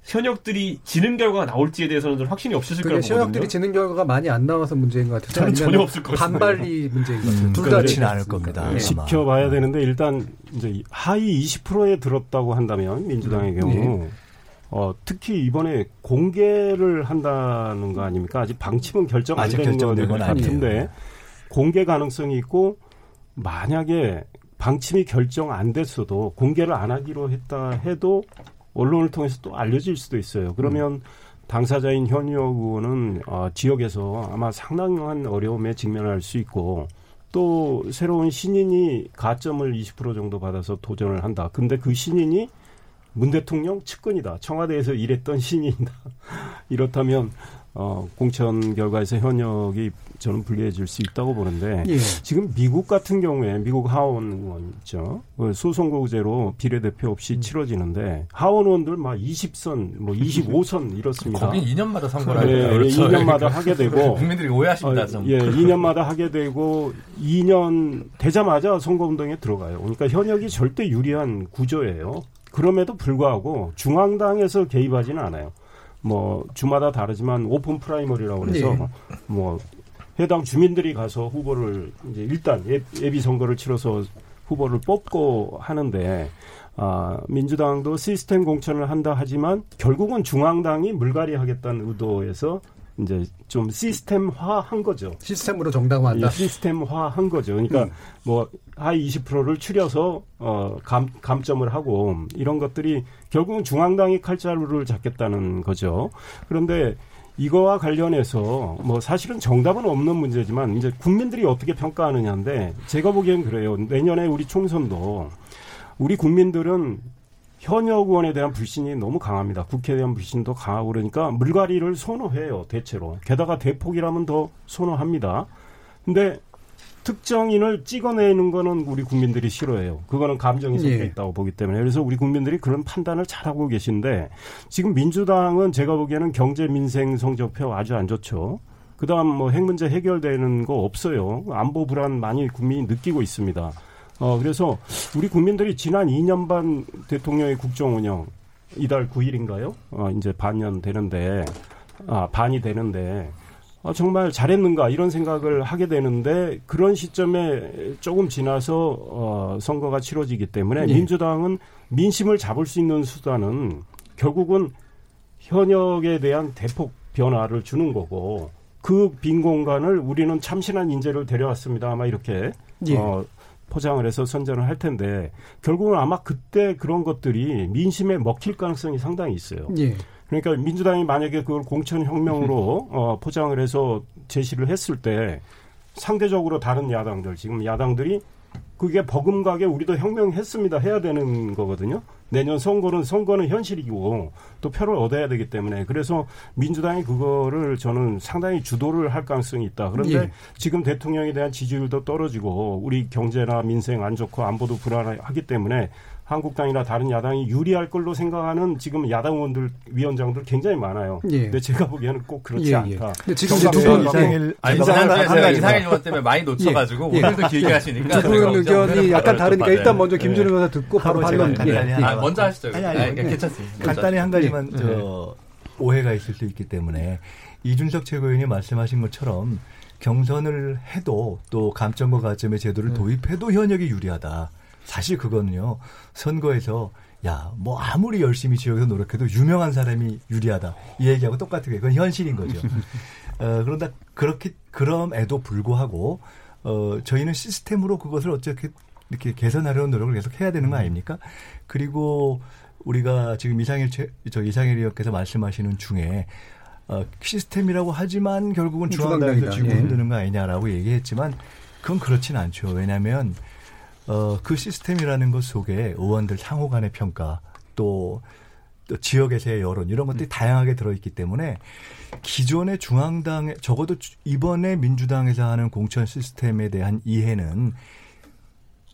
현역들이 지는 결과가 나올지에 대해서는 좀 확신이 없으실 거라고 보거든요. 현역들이 지는 결과가 많이 안 나와서 문제인 것 같아요. 저는 전혀 없을 것 같아요. 반발이 문제인 것 같아요. 음, 둘다 그렇지는 않을 겁니다. 네. 지켜봐야 되는데 일단 이제 하위 20%에 들었다고 한다면 민주당의 음. 경우 네. 어, 특히 이번에 공개를 한다는 거 아닙니까? 아직 방침은 결정 안된건 같은데 공개 가능성이 있고 만약에 방침이 결정 안 됐어도 공개를 안 하기로 했다 해도 언론을 통해서 또 알려질 수도 있어요. 그러면 음. 당사자인 현역 의원은 어, 지역에서 아마 상당한 어려움에 직면할 수 있고 또 새로운 신인이 가점을 20% 정도 받아서 도전을 한다. 근데 그 신인이 문 대통령 측근이다. 청와대에서 일했던 신인이다. 이렇다면 어, 공천 결과에서 현역이 저는 불리해질 수 있다고 보는데 예. 지금 미국 같은 경우에 미국 하원 의원 있죠 그 소선거구제로 비례대표 없이 음. 치러지는데 하원 의원들 막 20선 뭐 25선 이렇습니다. 거긴 2년마다 선거를 네, 하죠. 그렇죠. 2년마다 하게 되고 국민들이 오해하십니다. 어, 예, 2년마다 하게 되고 2년 되자마자 선거운동에 들어가요. 그러니까 현역이 절대 유리한 구조예요. 그럼에도 불구하고 중앙당에서 개입하지는 않아요. 뭐 주마다 다르지만 open primary라고 그래서 네. 뭐 해당 주민들이 가서 후보를 이제 일단 예, 예비 선거를 치러서 후보를 뽑고 하는데 아, 민주당도 시스템 공천을 한다 하지만 결국은 중앙당이 물갈이 하겠다는 의도에서 이제 좀 시스템화 한 거죠. 시스템으로 정당화한다. 예, 시스템화 한 거죠. 그러니까 음. 뭐 하위 20%를 추려서 어 감, 감점을 하고 이런 것들이 결국은 중앙당이 칼자루를 잡겠다는 거죠. 그런데 이거와 관련해서 뭐 사실은 정답은 없는 문제지만 이제 국민들이 어떻게 평가하느냐인데 제가 보기엔 그래요. 내년에 우리 총선도 우리 국민들은 현역 의원에 대한 불신이 너무 강합니다. 국회에 대한 불신도 강하고 그러니까 물갈이를 선호해요, 대체로. 게다가 대폭이라면 더 선호합니다. 근데 특정인을 찍어내는 거는 우리 국민들이 싫어해요. 그거는 감정이 섞여 예. 있다고 예. 보기 때문에. 그래서 우리 국민들이 그런 판단을 잘하고 계신데 지금 민주당은 제가 보기에는 경제 민생 성적표 아주 안 좋죠. 그다음 뭐 핵 문제 해결되는 거 없어요. 안보 불안 많이 국민이 느끼고 있습니다. 어 그래서 우리 국민들이 지난 2년 반 대통령의 국정 운영 이달 9일인가요? 어 이제 반년 되는데 아 반이 되는데 아, 정말 잘했는가 이런 생각을 하게 되는데 그런 시점에 조금 지나서 어, 선거가 치러지기 때문에 네. 민주당은 민심을 잡을 수 있는 수단은 결국은 현역에 대한 대폭 변화를 주는 거고 그 빈 공간을 우리는 참신한 인재를 데려왔습니다. 아마 이렇게 예. 어, 포장을 해서 선전을 할 텐데 결국은 아마 그때 그런 것들이 민심에 먹힐 가능성이 상당히 있어요. 예. 그러니까 민주당이 만약에 그걸 공천혁명으로 어, 포장을 해서 제시를 했을 때 상대적으로 다른 야당들 지금 야당들이 그게 버금가게 우리도 혁명했습니다 해야 되는 거거든요. 내년 선거는 선거는 현실이고 또 표를 얻어야 되기 때문에 그래서 민주당이 그거를 저는 상당히 주도를 할 가능성이 있다. 그런데 예. 지금 대통령에 대한 지지율도 떨어지고 우리 경제나 민생 안 좋고 안보도 불안하기 때문에 한국당이나 다른 야당이 유리할 걸로 생각하는 지금 야당 의원들 위원장들 굉장히 많아요. 예. 근데 제가 보기에는 꼭 그렇지 예, 예. 않다. 근데 지금 이제 두분 이상일 아니 이상일 이상일 의원 때문에 많이 놓쳐가지고 예. 오늘도 길게 하시니까 두 분 의견이 약간 다르니까 일단 먼저 김준우 의원 듣고 바로 반론. 예. 아, 먼저 하시죠. 아니 아니, 아니 괜찮습니다. 간단히 한 가지만 저 오해가 있을 수 있기 때문에 이준석 최고위원이 말씀하신 것처럼 경선을 해도 또 감점과 가점의 제도를 도입해도 현역이 유리하다. 사실 그거는요 선거에서 야 뭐 아무리 열심히 지역에서 노력해도 유명한 사람이 유리하다 이 얘기하고 똑같은 게 그건 현실인 거죠. 어, 그런다 그렇게 그럼에도 불구하고 어, 저희는 시스템으로 그것을 어떻게 이렇게 개선하려는 노력을 계속 해야 되는 거 아닙니까? 그리고 우리가 지금 이상일 최, 저 이상일 의원께서 말씀하시는 중에 어, 시스템이라고 하지만 결국은 중앙당에서 쥐고 예. 흔드는 거 아니냐라고 얘기했지만 그건 그렇진 않죠. 왜냐하면 어, 그 시스템이라는 것 속에 의원들 상호 간의 평가 또, 또 지역에서의 여론 이런 것들이 음. 다양하게 들어있기 때문에 기존의 중앙당에 적어도 이번에 민주당에서 하는 공천 시스템에 대한 이해는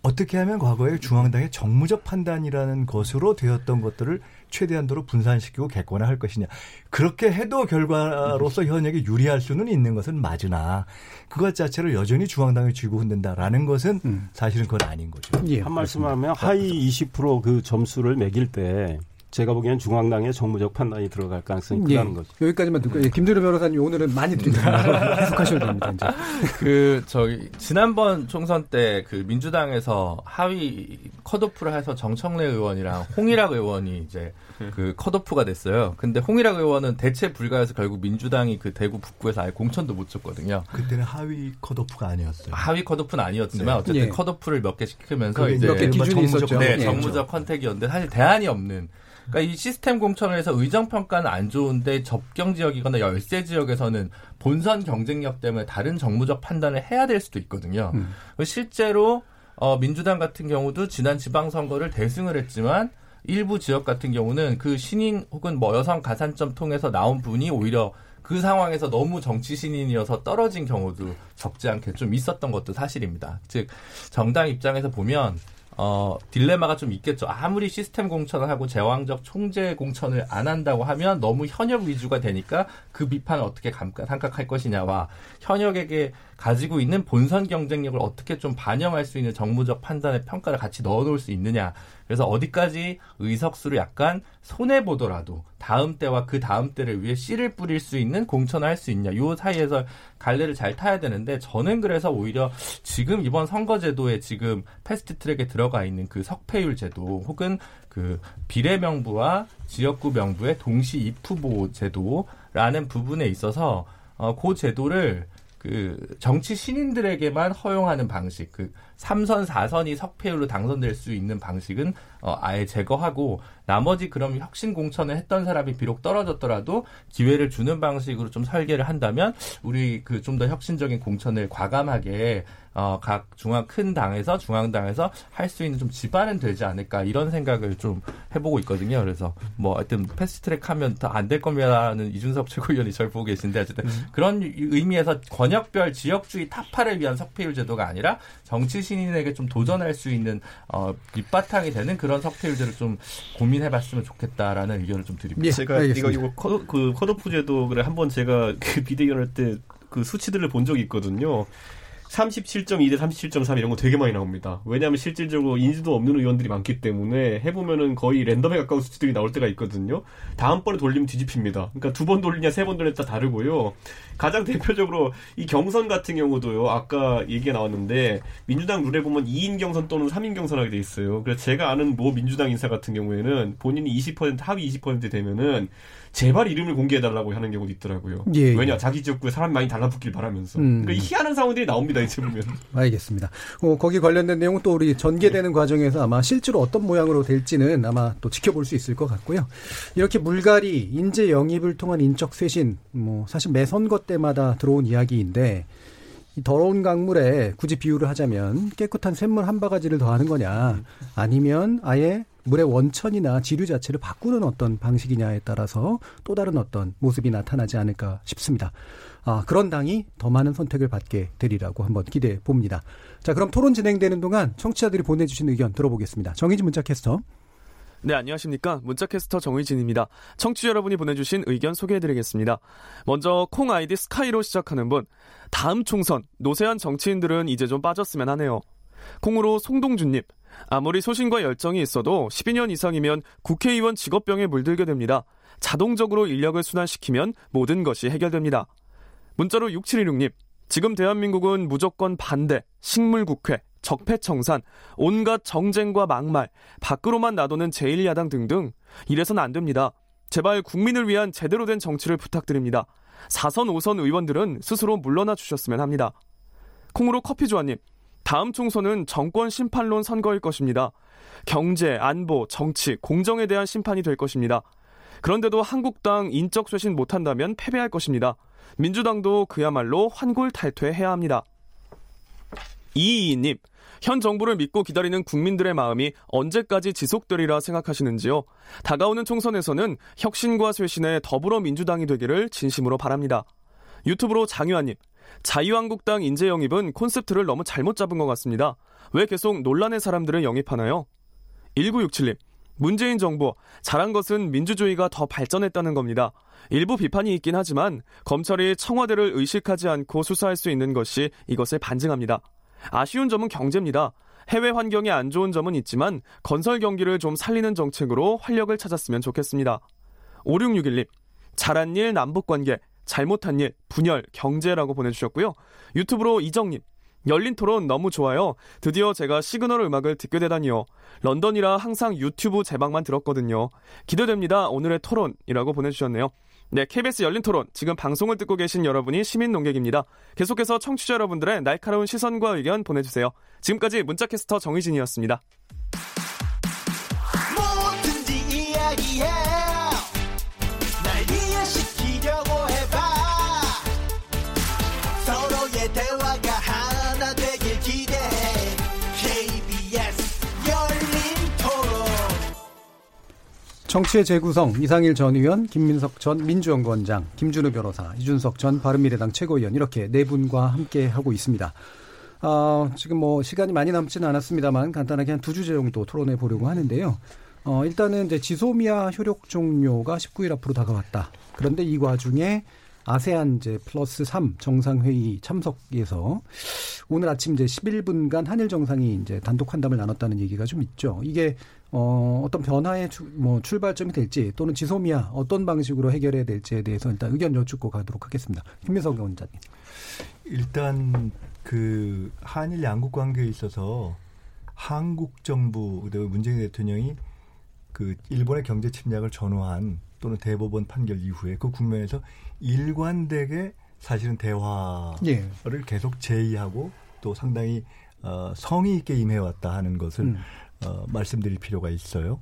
어떻게 하면 과거에 중앙당의 정무적 판단이라는 것으로 되었던 것들을 최대한도로 분산시키고 객관화할 것이냐. 그렇게 해도 결과로서 현역이 유리할 수는 있는 것은 맞으나 그것 자체를 여전히 중앙당에 쥐고 흔든다라는 것은 음. 사실은 그건 아닌 거죠. 예, 한 말씀하면 하위 20%그 점수를 매길 때 제가 보기에는 중앙당의 정무적 판단이 들어갈 가능성이 크다는 예, 거죠. 여기까지만 듣고 예, 김두려 변호사님 오늘은 많이 드립니다. 계속하셔야 됩니다. 이제. 그 저기 지난번 총선 때 그 민주당에서 하위 컷오프를 해서 정청래 의원이랑 홍일학 의원이 이제 그 컷오프가 됐어요. 근데 홍일학 의원은 대체 불가해서 결국 민주당이 그 대구 북구에서 아예 공천도 못 줬거든요. 그때는 하위 컷오프가 아니었어요. 하위 컷오프는 아니었지만 네. 어쨌든 예. 컷오프를 몇 개 시키면서 이제 몇개 기준이 있었죠. 네, 정무적 컨택이었는데 사실 대안이 없는 그러니까 이 시스템 공천을 해서 의정 평가는 안 좋은데 접경 지역이거나 열세 지역에서는 본선 경쟁력 때문에 다른 정무적 판단을 해야 될 수도 있거든요. 음. 실제로 어, 민주당 같은 경우도 지난 지방선거를 대승을 했지만 일부 지역 같은 경우는 그 신인 혹은 뭐 여성 가산점 통해서 나온 분이 오히려 그 상황에서 너무 정치 신인이어서 떨어진 경우도 적지 않게 좀 있었던 것도 사실입니다. 즉 정당 입장에서 보면 어, 딜레마가 좀 있겠죠. 아무리 시스템 공천을 하고 제왕적 총재 공천을 안 한다고 하면 너무 현역 위주가 되니까 그 비판을 어떻게 감각할 것이냐와 현역에게 가지고 있는 본선 경쟁력을 어떻게 좀 반영할 수 있는 정무적 판단의 평가를 같이 넣어놓을 수 있느냐. 그래서 어디까지 의석수를 약간 손해 보더라도 다음 때와 그 다음 때를 위해 씨를 뿌릴 수 있는 공천을 할 수 있냐. 요 사이에서 갈래를 잘 타야 되는데 저는 그래서 오히려 지금 이번 선거제도에 지금 패스트트랙에 들어가 있는 그 석패율 제도 혹은 그 비례 명부와 지역구 명부의 동시 입후보 제도라는 부분에 있어서 어, 그 제도를 그 정치 신인들에게만 허용하는 방식, 그 3선, 4선이 석패율로 당선될 수 있는 방식은 어, 아예 제거하고 나머지 그럼 혁신 공천을 했던 사람이 비록 떨어졌더라도 기회를 주는 방식으로 좀 설계를 한다면 우리 그 좀 더 혁신적인 공천을 과감하게 어, 각 중앙 큰 당에서 중앙당에서 할 수 있는 좀 지반은 되지 않을까 이런 생각을 좀 해보고 있거든요. 그래서 뭐 하여튼 패스트트랙 하면 더 안 될 겁니다라는 이준석 최고위원이 절 보고 계신데 어쨌든 음. 그런 의미에서 권역별 지역주의 타파를 위한 석패율 제도가 아니라 정치 신인에게 좀 도전할 수 있는 어, 밑바탕이 되는 그런 석패율들을 좀 고민해봤으면 좋겠다라는 의견을 좀 드립니다. 예, 제가 알겠습니다. 이거 이거 컷, 그 컷오프 제도를 한번 제가 그 비대위원 할 때 그 수치들을 본 적이 있거든요. 37.2 대 37.3 이런 거 되게 많이 나옵니다. 왜냐하면 실질적으로 인지도 없는 의원들이 많기 때문에 해보면은 거의 랜덤에 가까운 수치들이 나올 때가 있거든요. 다음번에 돌리면 뒤집힙니다. 그러니까 두 번 돌리냐 세 번 돌리냐 다 다르고요. 가장 대표적으로 이 경선 같은 경우도요. 아까 얘기가 나왔는데 민주당 룰에 보면 2인 경선 또는 3인 경선하게 돼 있어요. 그래서 제가 아는 모 민주당 인사 같은 경우에는 본인이 20% 하위 20% 되면은 제발 이름을 공개해달라고 하는 경우도 있더라고요. 예, 왜냐 자기 지역구에 사람 많이 달라붙길 바라면서. 음. 그러니까 희한한 상황들이 나옵니다 이제 보면. 알겠습니다. 어, 거기 관련된 내용은 또 우리 전개되는 네. 과정에서 아마 실제로 어떤 모양으로 될지는 아마 또 지켜볼 수 있을 것 같고요. 이렇게 물갈이 인재 영입을 통한 인적 쇄신, 뭐 사실 매 선거 때마다 들어온 이야기인데. 이 더러운 강물에 굳이 비유를 하자면 깨끗한 샘물 한 바가지를 더하는 거냐 아니면 아예 물의 원천이나 지류 자체를 바꾸는 어떤 방식이냐에 따라서 또 다른 어떤 모습이 나타나지 않을까 싶습니다. 아, 그런 당이 더 많은 선택을 받게 되리라고 한번 기대해 봅니다. 자, 그럼 토론 진행되는 동안 청취자들이 보내주신 의견 들어보겠습니다. 정희진 문자 캐스터. 네, 안녕하십니까. 문자캐스터 정의진입니다. 청취자 여러분이 보내주신 의견 소개해드리겠습니다. 먼저 콩 아이디 스카이로 시작하는 분. 다음 총선, 노세한 정치인들은 이제 좀 빠졌으면 하네요. 콩으로 송동준님. 아무리 소신과 열정이 있어도 12년 이상이면 국회의원 직업병에 물들게 됩니다. 자동적으로 인력을 순환시키면 모든 것이 해결됩니다. 문자로 6716님. 지금 대한민국은 무조건 반대, 식물국회, 적폐청산, 온갖 정쟁과 막말, 밖으로만 놔두는 제1야당 등등 이래선 안 됩니다. 제발 국민을 위한 제대로 된 정치를 부탁드립니다. 4선, 5선 의원들은 스스로 물러나 주셨으면 합니다. 콩으로 커피조아님, 다음 총선은 정권 심판론 선거일 것입니다. 경제, 안보, 정치, 공정에 대한 심판이 될 것입니다. 그런데도 한국당 인적 쇄신 못한다면 패배할 것입니다. 민주당도 그야말로 환골 탈퇴해야 합니다. 이이님, 현 정부를 믿고 기다리는 국민들의 마음이 언제까지 지속되리라 생각하시는지요? 다가오는 총선에서는 혁신과 쇄신의 더불어민주당이 되기를 진심으로 바랍니다. 유튜브로 장유아님, 자유한국당 인재 영입은 콘셉트를 너무 잘못 잡은 것 같습니다. 왜 계속 논란의 사람들을 영입하나요? 1967님, 문재인 정부, 잘한 것은 민주주의가 더 발전했다는 겁니다. 일부 비판이 있긴 하지만 검찰이 청와대를 의식하지 않고 수사할 수 있는 것이 이것을 반증합니다. 아쉬운 점은 경제입니다. 해외 환경이 안 좋은 점은 있지만 건설 경기를 좀 살리는 정책으로 활력을 찾았으면 좋겠습니다. 5661님, 잘한 일 남북 관계, 잘못한 일, 분열, 경제라고 보내주셨고요. 유튜브로 이정님, 열린 토론 너무 좋아요. 드디어 제가 시그널 음악을 듣게 되다니요. 런던이라 항상 유튜브 재방만 들었거든요. 기대됩니다. 오늘의 토론이라고 보내주셨네요. 네, KBS 열린 토론. 지금 방송을 듣고 계신 여러분이 시민 논객입니다. 계속해서 청취자 여러분들의 날카로운 시선과 의견 보내주세요. 지금까지 문자캐스터 정희진이었습니다. 정치의 재구성 이상일 전 의원, 김민석 전 민주연구원장, 김준우 변호사, 이준석 전 바른미래당 최고위원 이렇게 네 분과 함께 하고 있습니다. 어, 지금 뭐 시간이 많이 남지는 않았습니다만 간단하게 한 두 주제 정도 토론해 보려고 하는데요. 어, 일단은 이제 지소미아 효력 종료가 19일 앞으로 다가왔다. 그런데 이 과중에 아세안 이제 플러스 3 정상회의 참석에서 오늘 아침 이제 11분간 한일 정상이 이제 단독 환담을 나눴다는 얘기가 좀 있죠. 이게 어, 어떤 변화의 주, 뭐 출발점이 될지 또는 지소미아 어떤 방식으로 해결해야 될지에 대해서 일단 의견 여쭙고 가도록 하겠습니다. 김민석 원장님. 일단 그 한일 양국 관계에 있어서 한국 정부 그리고 문재인 대통령이 그 일본의 경제 침략을 전후한 또는 대법원 판결 이후에 그 국면에서 일관되게 사실은 대화를 예. 계속 제의하고 또 상당히 어, 성의 있게 임해왔다 하는 것을 음. 어, 말씀드릴 필요가 있어요.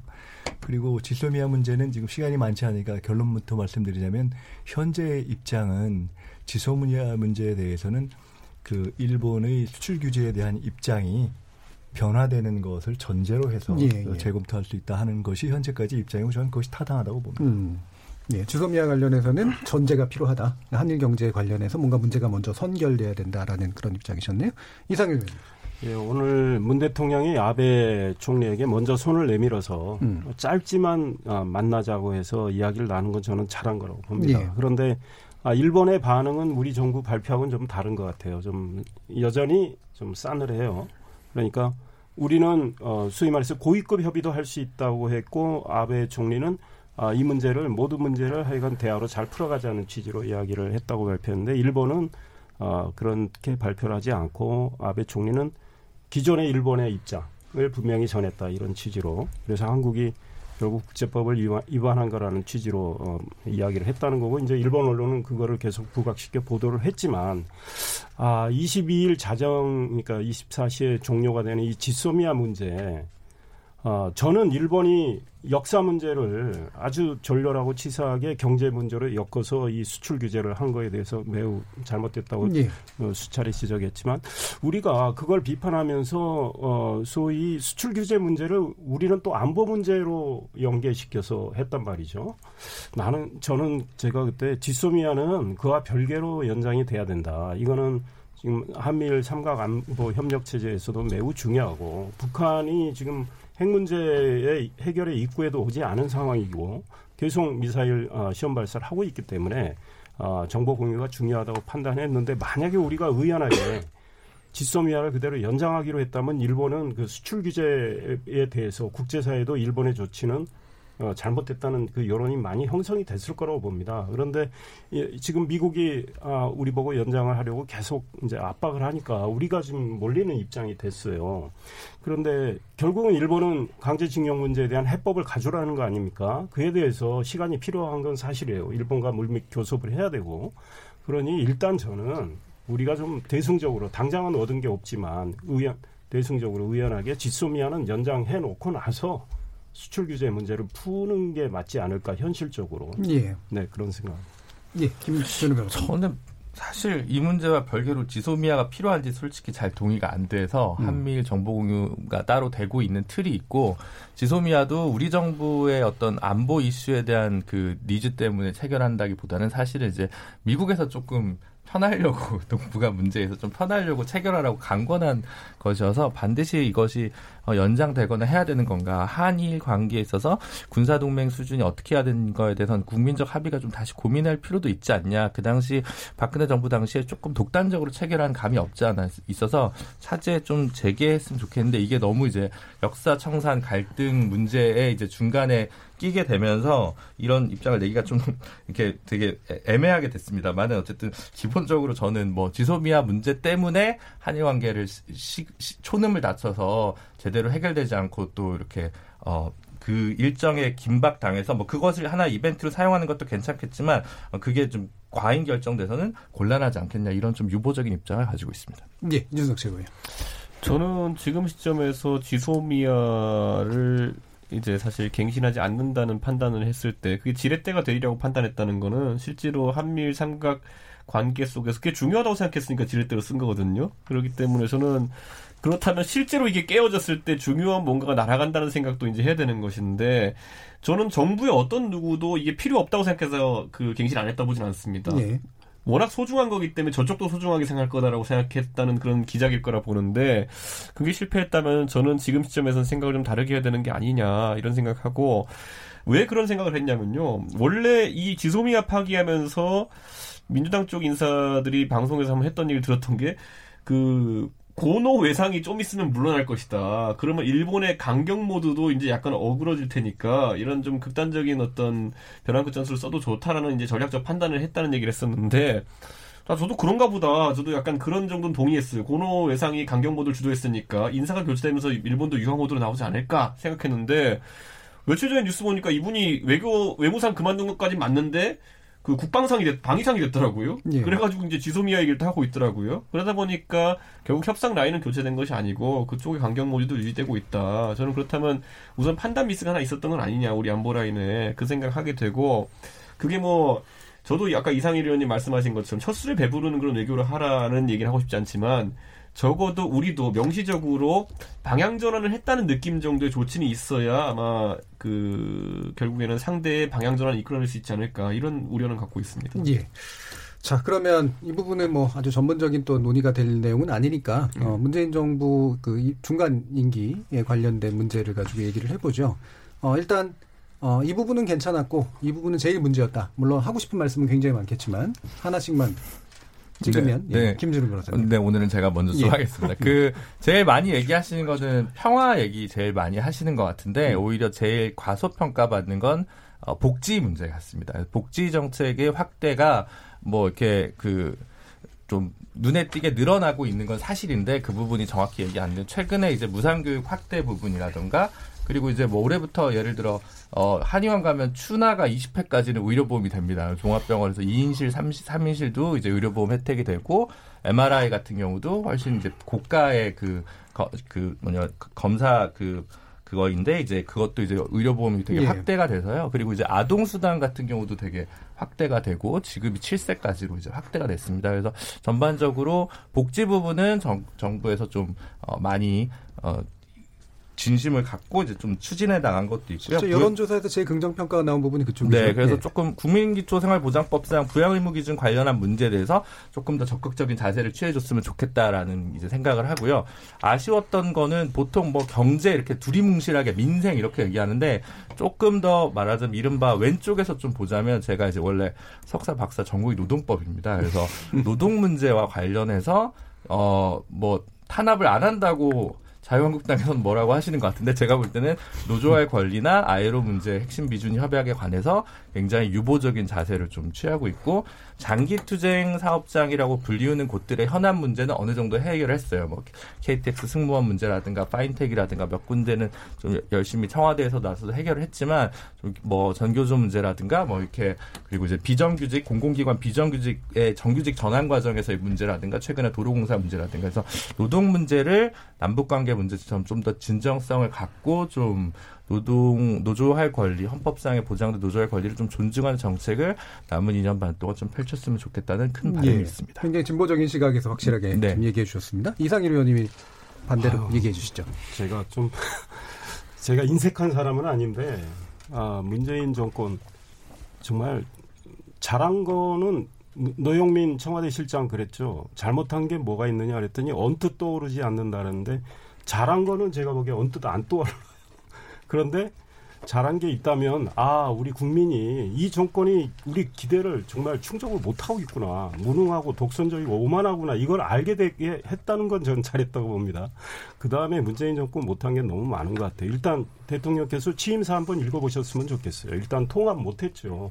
그리고 지소미아 문제는 지금 시간이 많지 않으니까 결론부터 말씀드리자면 현재 입장은 지소미아 문제에 대해서는 그 일본의 수출 규제에 대한 입장이 변화되는 것을 전제로 해서 예, 예. 재검토할 수 있다 하는 것이 현재까지 입장이고 저는 그것이 타당하다고 봅니다. 음. 예, 주소미아 관련해서는 전제가 필요하다. 한일 경제 관련해서 뭔가 문제가 먼저 선결돼야 된다라는 그런 입장이셨네요. 이상일 의원님. 예, 오늘 문 대통령이 아베 총리에게 먼저 손을 내밀어서 음. 짧지만 어, 만나자고 해서 이야기를 나눈 건 저는 잘한 거라고 봅니다. 예. 그런데 아, 일본의 반응은 우리 정부 발표하고는 좀 다른 것 같아요. 좀 여전히 좀 싸늘해요. 그러니까 우리는 어, 소위 말해서 고위급 협의도 할 수 있다고 했고 아베 총리는 아, 이 문제를 모든 문제를 하여간 대화로 잘 풀어가자는 취지로 이야기를 했다고 발표했는데 일본은 어, 그렇게 발표를 하지 않고 아베 총리는 기존의 일본의 입장을 분명히 전했다 이런 취지로. 그래서 한국이 결국 국제법을 위반, 한 거라는 취지로 어, 이야기를 했다는 거고 이제 일본 언론은 그거를 계속 부각시켜 보도를 했지만 아 22일 자정 그러니까 24시에 종료가 되는 이 지소미아 문제 어, 저는 일본이 역사 문제를 아주 졸렬하고 치사하게 경제 문제로 엮어서 이 수출 규제를 한 거에 대해서 매우 잘못됐다고 예. 어, 수차례 지적했지만 우리가 그걸 비판하면서 어, 소위 수출 규제 문제를 우리는 또 안보 문제로 연계시켜서 했단 말이죠. 나는 저는 제가 그때 지소미아는 그와 별개로 연장이 돼야 된다. 이거는 지금 한미일 삼각 안보 협력 체제에서도 매우 중요하고 북한이 지금 핵 문제의 해결의 입구에도 오지 않은 상황이고 계속 미사일 어, 시험 발사를 하고 있기 때문에 어, 정보 공유가 중요하다고 판단했는데 만약에 우리가 의연하게 지소미아를 그대로 연장하기로 했다면 일본은 그 수출 규제에 대해서 국제사회도 일본의 조치는 어, 잘못됐다는 그 여론이 많이 형성이 됐을 거라고 봅니다. 그런데 예, 지금 미국이 아, 우리 보고 연장을 하려고 계속 이제 압박을 하니까 우리가 지금 몰리는 입장이 됐어요. 그런데 결국은 일본은 강제징용 문제에 대한 해법을 가져라는 거 아닙니까? 그에 대해서 시간이 필요한 건 사실이에요. 일본과 물밑 교섭을 해야 되고 그러니 일단 저는 우리가 좀 대승적으로 당장은 얻은 게 없지만 의연 대승적으로 의연하게 지소미아는 연장해 놓고 나서 수출 규제 문제를 푸는 게 맞지 않을까 현실적으로. 예. 네 그런 생각. 예, 김준호 변호사. 저는 사실 이 문제와 별개로 지소미아가 필요한지 솔직히 잘 동의가 안 돼서 음. 한미일 정보 공유가 따로 되고 있는 틀이 있고 지소미아도 우리 정부의 어떤 안보 이슈에 대한 그 니즈 때문에 체결한다기보다는 사실은 이제 미국에서 조금 편하려고 동부가 문제에서 좀 편하려고 체결하라고 강권한 것이어서 반드시 이것이 어, 연장되거나 해야 되는 건가? 한일 관계에 있어서 군사 동맹 수준이 어떻게 해야 되는 거에 대해서는 국민적 합의가 좀 다시 고민할 필요도 있지 않냐? 그 당시 박근혜 정부 당시에 조금 독단적으로 체결한 감이 없지 않아 있어서 차제에 좀 재개했으면 좋겠는데 이게 너무 이제 역사 청산 갈등 문제에 이제 중간에 끼게 되면서 이런 입장을 내기가 좀 이렇게 되게 애매하게 됐습니다만은 어쨌든 기본적으로 저는 뭐 지소미아 문제 때문에 한일 관계를 시, 시, 초능을 낮춰서 제대로 해결되지 않고 또 이렇게 어. 그 일정에 긴박 당해서 뭐 그것을 하나 이벤트로 사용하는 것도 괜찮겠지만 어, 그게 좀 과잉 결정돼서는 곤란하지 않겠냐 이런 좀 유보적인 입장을 가지고 있습니다. 예, 이준석 최고요. 저는 지금 시점에서 지소미아를 이제 사실 갱신하지 않는다는 판단을 했을 때 그게 지렛대가 되리라고 판단했다는 거는 실제로 한미일 삼각 관계 속에서 그게 중요하다고 생각했으니까 지렛대로 쓴 거거든요. 그렇기 때문에 저는 그렇다면 실제로 이게 깨어졌을 때 중요한 뭔가가 날아간다는 생각도 이제 해야 되는 것인데 저는 정부의 어떤 누구도 이게 필요 없다고 생각해서 그 갱신 안 했다 보진 않습니다. 네. 워낙 소중한 거기 때문에 저쪽도 소중하게 생각할 거다라고 생각했다는 그런 기작일 거라 보는데 그게 실패했다면 저는 지금 시점에서는 생각을 좀 다르게 해야 되는 게 아니냐 이런 생각하고 왜 그런 생각을 했냐면요. 원래 이 지소미아 파기하면서 민주당 쪽 인사들이 방송에서 한번 했던 얘기를 들었던 게 그 고노 외상이 좀 있으면 물러날 것이다. 그러면 일본의 강경 모드도 이제 약간 어그러질 테니까 이런 좀 극단적인 어떤 변환 끝전술을 써도 좋다라는 이제 전략적 판단을 했다는 얘기를 했었는데 아, 저도 그런가 보다. 저도 약간 그런 정도는 동의했어요. 고노 외상이 강경 모드를 주도했으니까 인사가 교체되면서 일본도 유화 모드로 나오지 않을까 생각했는데 며칠 전에 뉴스 보니까 이분이 외교 외무상 그만둔 것까지 맞는데 그 국방상이 됐, 방위상이 됐더라고요. 예. 그래가지고 이제 지소미아 얘기를 하고 있더라고요. 그러다 보니까 결국 협상 라인은 교체된 것이 아니고 그쪽의 강경 모드도 유지되고 있다. 저는 그렇다면 우선 판단 미스가 하나 있었던 건 아니냐 우리 안보 라인에 그 생각하게 되고 그게 뭐 저도 아까 이상일 의원님 말씀하신 것처럼 첫 술에 배부르는 그런 외교를 하라는 얘기를 하고 싶지 않지만 적어도 우리도 명시적으로 방향 전환을 했다는 느낌 정도의 조치는 있어야 아마 그 결국에는 상대의 방향 전환을 이끌어낼 수 있지 않을까 이런 우려는 갖고 있습니다. 예. 자 그러면 이 부분은 뭐 아주 전문적인 또 논의가 될 내용은 아니니까 음. 어, 문재인 정부 그 중간 임기에 관련된 문제를 가지고 얘기를 해보죠. 어, 일단 어, 이 부분은 괜찮았고 이 부분은 제일 문제였다. 물론 하고 싶은 말씀은 굉장히 많겠지만 하나씩만 찍으면 네, 예, 네. 김준우 변호사님. 네, 오늘은 제가 먼저 예. 하겠습니다. 그 제일 많이 얘기하시는 거는 평화 얘기 제일 많이 하시는 것 같은데 음. 오히려 제일 과소평가 받는 건 어, 복지 문제 같습니다. 복지 정책의 확대가 뭐 이렇게 그 좀 눈에 띄게 늘어나고 있는 건 사실인데 그 부분이 정확히 얘기 안된 최근에 이제 무상교육 확대 부분이라던가 그리고 이제 뭐 올해부터 예를 들어 어 한의원 가면 추나가 20회까지는 의료보험이 됩니다. 종합병원에서 2인실, 3인실도 이제 의료보험 혜택이 되고 MRI 같은 경우도 훨씬 이제 고가의 그, 거, 그 뭐냐 검사 그 그거인데 이제 그것도 이제 의료보험이 되게 예. 확대가 돼서요. 그리고 이제 아동수당 같은 경우도 되게 확대가 되고 지급이 7세까지로 이제 확대가 됐습니다. 그래서 전반적으로 복지 부분은 정, 정부에서 좀 어, 많이 어, 진심을 갖고 이제 좀 추진해 나간 것도 있고요. 그렇죠. 여론조사에서 제일 긍정 평가가 나온 부분이 그쪽이죠. 네, 그래서 네. 조금 국민기초생활보장법상 부양의무 기준 관련한 문제에 대해서 조금 더 적극적인 자세를 취해줬으면 좋겠다라는 이제 생각을 하고요. 아쉬웠던 거는 보통 뭐 경제 이렇게 두리뭉실하게 민생 이렇게 얘기하는데 조금 더 말하자면 이른바 왼쪽에서 좀 보자면 제가 이제 원래 석사 박사 전공이 노동법입니다. 그래서 노동 문제와 관련해서 어 뭐 탄압을 안 한다고 자유한국당에서는 뭐라고 하시는 것 같은데 제가 볼 때는 노조와의 권리나 아이로 문제 핵심 비준 협약에 관해서 굉장히 유보적인 자세를 좀 취하고 있고 장기 투쟁 사업장이라고 불리우는 곳들의 현안 문제는 어느 정도 해결했어요. 뭐 KTX 승무원 문제라든가 파인텍이라든가 몇 군데는 좀 열심히 청와대에서 나서서 해결을 했지만 뭐 전교조 문제라든가 뭐 이렇게 그리고 이제 비정규직 공공기관 비정규직의 정규직 전환 과정에서의 문제라든가 최근에 도로공사 문제라든가 그래서 노동 문제를 남북 관계 문제처럼 좀 더 진정성을 갖고 좀 노동 노조할 권리 헌법상의 보장된 노조할 권리를 좀 존중하는 정책을 남은 2년 반 동안 좀 펼쳤으면 좋겠다는 큰 바람이 예. 있습니다. 굉장히 진보적인 시각에서 확실하게 네. 좀 얘기해 주셨습니다. 이상일 의원님이 반대로 아유, 얘기해 주시죠. 제가 좀 제가 인색한 사람은 아닌데 아, 문재인 정권 정말 잘한 거는 노영민 청와대 실장 그랬죠. 잘못한 게 뭐가 있느냐 그랬더니 언뜻 떠오르지 않는다는데 잘한 거는 제가 보기에 언뜻 안 떠올라요. 그런데 잘한 게 있다면 아 우리 국민이 이 정권이 우리 기대를 정말 충족을 못하고 있구나 무능하고 독선적이고 오만하구나 이걸 알게 되게 했다는 건 저는 잘했다고 봅니다. 그 다음에 문재인 정권 못한 게 너무 많은 것 같아요. 일단 대통령께서 취임사 한번 읽어보셨으면 좋겠어요. 일단 통합 못했죠.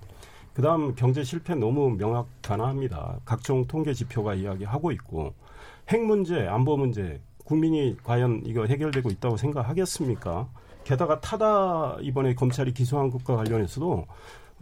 그 다음 경제 실패 너무 명확하나합니다. 각종 통계 지표가 이야기하고 있고 핵 문제, 안보 문제 국민이 과연 이거 해결되고 있다고 생각하겠습니까? 게다가 타다 이번에 검찰이 기소한 것과 관련해서도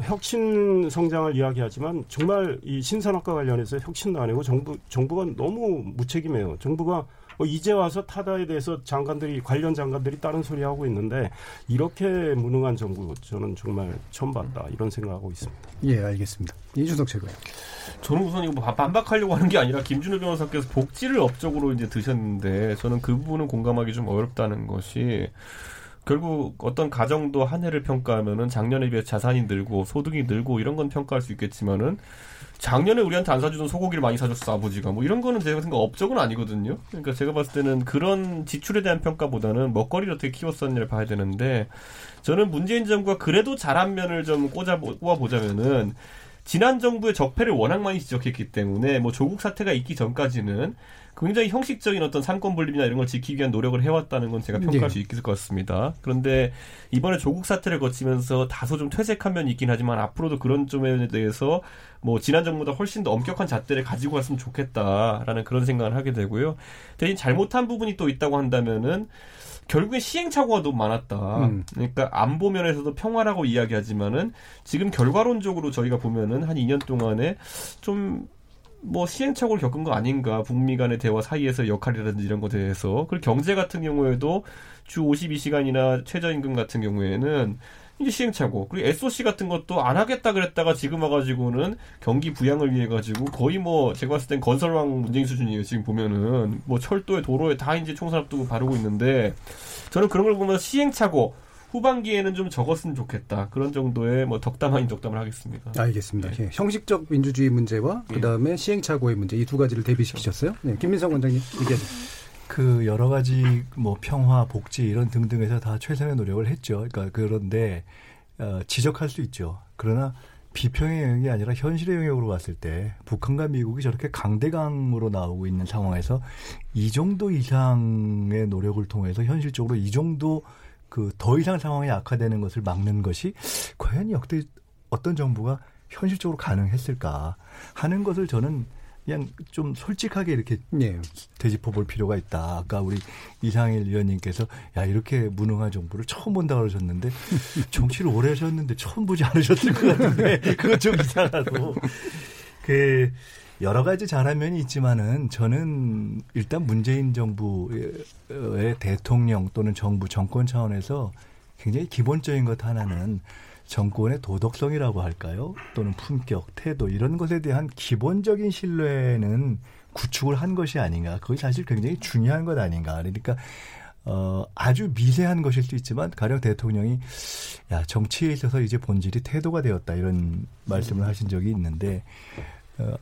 혁신 성장을 이야기하지만 정말 이 신산업과 관련해서 혁신도 안 하고 정부 정부가 너무 무책임해요. 정부가 뭐 이제 와서 타다에 대해서 장관들이 관련 장관들이 다른 소리 하고 있는데 이렇게 무능한 정부 저는 정말 처음 봤다 이런 생각하고 있습니다. 예, 알겠습니다. 이준석 최고요. 저는 우선 이거 뭐 반박하려고 하는 게 아니라 김준호 변호사께서 복지를 업적으로 이제 드셨는데 저는 그 부분은 공감하기 좀 어렵다는 것이 결국 어떤 가정도 한 해를 평가하면은 작년에 비해 자산이 늘고 소득이 늘고 이런 건 평가할 수 있겠지만은 작년에 우리한테 안 사주던 소고기를 많이 사줬어 아버지가 뭐 이런 거는 제가 생각 업적은 아니거든요. 그러니까 제가 봤을 때는 그런 지출에 대한 평가보다는 먹거리를 어떻게 키웠었느냐를 봐야 되는데 저는 문재인 정부가 그래도 잘한 면을 좀 꽂아 꼽아 보자면은 지난 정부의 적폐를 워낙 많이 지적했기 때문에 뭐 조국 사태가 있기 전까지는 굉장히 형식적인 어떤 상권 분립이나 이런 걸 지키기 위한 노력을 해왔다는 건 제가 평가할 네. 수 있을 것 같습니다. 그런데 이번에 조국 사태를 거치면서 다소 좀 퇴색한 면이 있긴 하지만 앞으로도 그런 점에 대해서 뭐 지난 정부보다 훨씬 더 엄격한 잣대를 가지고 갔으면 좋겠다라는 그런 생각을 하게 되고요. 대신 잘못한 부분이 또 있다고 한다면은 결국에 시행착오가 너무 많았다. 음. 그러니까 안보 면에서도 평화라고 이야기하지만은 지금 결과론적으로 저희가 보면은 한 2년 동안에 좀 뭐 시행착오를 겪은 거 아닌가 북미 간의 대화 사이에서 역할이라든지 이런 것에 대해서. 그리고 경제 같은 경우에도 주 52시간이나 최저임금 같은 경우에는 이제 시행착오. 그리고 SOC 같은 것도 안 하겠다 그랬다가 지금 와가지고는 경기 부양을 위해 가지고 거의 뭐 제가 봤을 땐 건설왕 문재인 수준이에요 지금 보면은. 뭐 철도에 도로에 다 이제 총선 앞두고 바르고 있는데 저는 그런 걸 보면 시행착오 후반기에는 좀 적었으면 좋겠다. 그런 정도의 뭐 덕담 아닌 덕담을 하겠습니다. 알겠습니다. 네. 예. 형식적 민주주의 문제와 예. 그다음에 시행착오의 문제 이 두 가지를 대비시키셨어요. 네. 김민성 원장님 얘기하세요. 그 여러 가지 뭐 평화, 복지 이런 등등에서 다 최선의 노력을 했죠. 그러니까 그런데 어, 지적할 수 있죠. 그러나 비평의 영역이 아니라 현실의 영역으로 봤을 때 북한과 미국이 저렇게 강대강으로 나오고 있는 상황에서 이 정도 이상의 노력을 통해서 현실적으로 이 정도 그 더 이상 상황이 악화되는 것을 막는 것이 과연 역대 어떤 정부가 현실적으로 가능했을까 하는 것을 저는 그냥 좀 솔직하게 이렇게 네. 되짚어 볼 필요가 있다. 아까 우리 이상일 의원님께서 야 이렇게 무능한 정부를 처음 본다 그러셨는데 정치를 오래 하셨는데 처음 보지 않으셨을 것 같은데 그건 좀 이상하고 그 여러 가지 잘한 면이 있지만은 저는 일단 문재인 정부의 대통령 또는 정부 정권 차원에서 굉장히 기본적인 것 하나는 정권의 도덕성이라고 할까요? 또는 품격, 태도 이런 것에 대한 기본적인 신뢰는 구축을 한 것이 아닌가. 그것이 사실 굉장히 중요한 것 아닌가. 그러니까 어, 아주 미세한 것일 수 있지만 가령 대통령이 야 정치에 있어서 이제 본질이 태도가 되었다 이런 말씀을 하신 적이 있는데 어,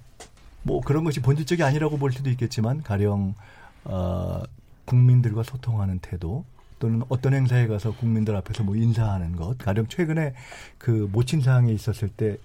뭐 그런 것이 본질적이 아니라고 볼 수도 있겠지만 가령 어, 국민들과 소통하는 태도 또는 어떤 행사에 가서 국민들 앞에서 뭐 인사하는 것, 가령 최근에 그 모친 사항에 있었을 때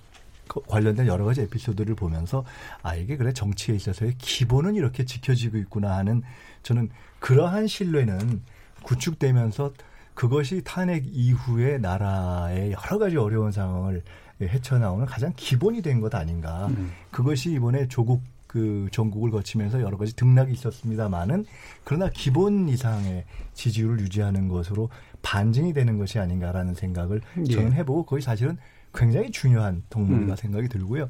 관련된 여러 가지 에피소드를 보면서 아 이게 그래 정치에 있어서의 기본은 이렇게 지켜지고 있구나 하는 저는 그러한 신뢰는 구축되면서 그것이 탄핵 이후에 나라의 여러 가지 어려운 상황을 헤쳐나오는 가장 기본이 된 것 아닌가. 음. 그것이 이번에 조국 그 전국을 거치면서 여러 가지 등락이 있었습니다만은 그러나 기본 이상의 지지율을 유지하는 것으로 반증이 되는 것이 아닌가라는 생각을 예. 저는 해보고 거의 사실은 굉장히 중요한 동물이라 음. 생각이 들고요.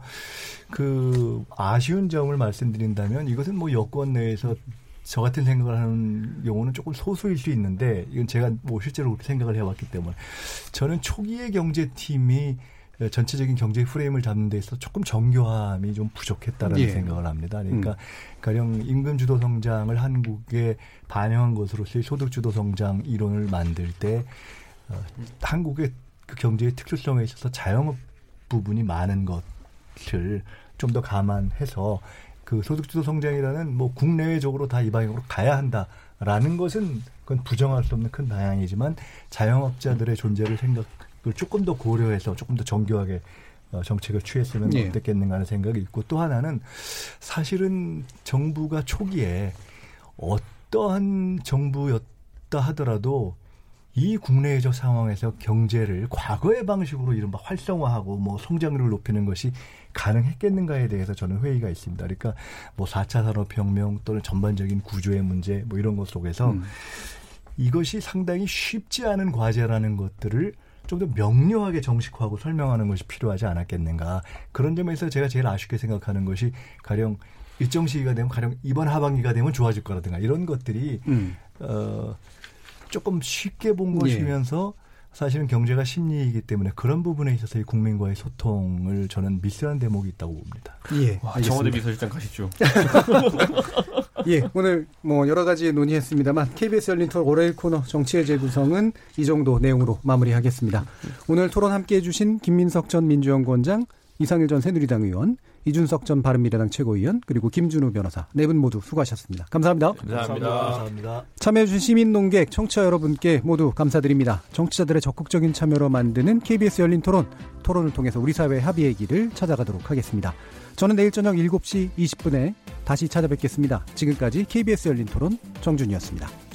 그 아쉬운 점을 말씀드린다면 이것은 뭐 여권 내에서 저 같은 생각을 하는 경우는 조금 소수일 수 있는데 이건 제가 뭐 실제로 그렇게 생각을 해왔기 때문에 저는 초기의 경제팀이 전체적인 경제 프레임을 잡는 데 있어서 조금 정교함이 좀 부족했다라는 예. 생각을 합니다. 그러니까 음. 가령 임금 주도 성장을 한국에 반영한 것으로서의 소득 주도 성장 이론을 만들 때 어, 한국의 그 경제의 특수성에 있어서 자영업 부분이 많은 것을 좀 더 감안해서 그 소득 주도 성장이라는 뭐 국내외적으로 다 이 방향으로 가야 한다라는 것은 그건 부정할 수 없는 큰 방향이지만 자영업자들의 존재를 생각 그걸 조금 더 고려해서 조금 더 정교하게 어, 정책을 취했으면 예. 어땠겠는가 하는 생각이 있고 또 하나는 사실은 정부가 초기에 어떠한 정부였다 하더라도 이 국내외적 상황에서 경제를 과거의 방식으로 이른바 활성화하고 뭐 성장률을 높이는 것이 가능했겠는가에 대해서 저는 회의가 있습니다. 그러니까 뭐 4차 산업혁명 또는 전반적인 구조의 문제 뭐 이런 것 속에서 음. 이것이 상당히 쉽지 않은 과제라는 것들을 좀 더 명료하게 정식화하고 설명하는 것이 필요하지 않았겠는가. 그런 점에서 제가 제일 아쉽게 생각하는 것이 가령 일정 시기가 되면 가령 이번 하반기가 되면 좋아질 거라든가 이런 것들이 음. 어 조금 쉽게 본 예. 것이면서 예. 사실은 경제가 심리이기 때문에 그런 부분에 있어서 이 국민과의 소통을 저는 미스한 대목이 있다고 봅니다. 예. 와, 청와대 비서실장 가시죠. 예, 오늘 뭐 여러 가지 논의했습니다만 KBS 열린 토론 월요일 코너 정치의 재구성은 이 정도 내용으로 마무리하겠습니다. 오늘 토론 함께해 주신 김민석 전 민주연구원장, 이상일 전 새누리당 의원, 이준석 전 바른미래당 최고위원 그리고 김준우 변호사 네 분 모두 수고하셨습니다. 감사합니다. 감사합니다. 감사합니다. 참여해주신 시민 농객 청취자 여러분께 모두 감사드립니다. 정치자들의 적극적인 참여로 만드는 KBS 열린 토론 토론을 통해서 우리 사회의 합의의 길을 찾아가도록 하겠습니다. 저는 내일 저녁 7시 20분에 다시 찾아뵙겠습니다. 지금까지 KBS 열린 토론 정준이었습니다.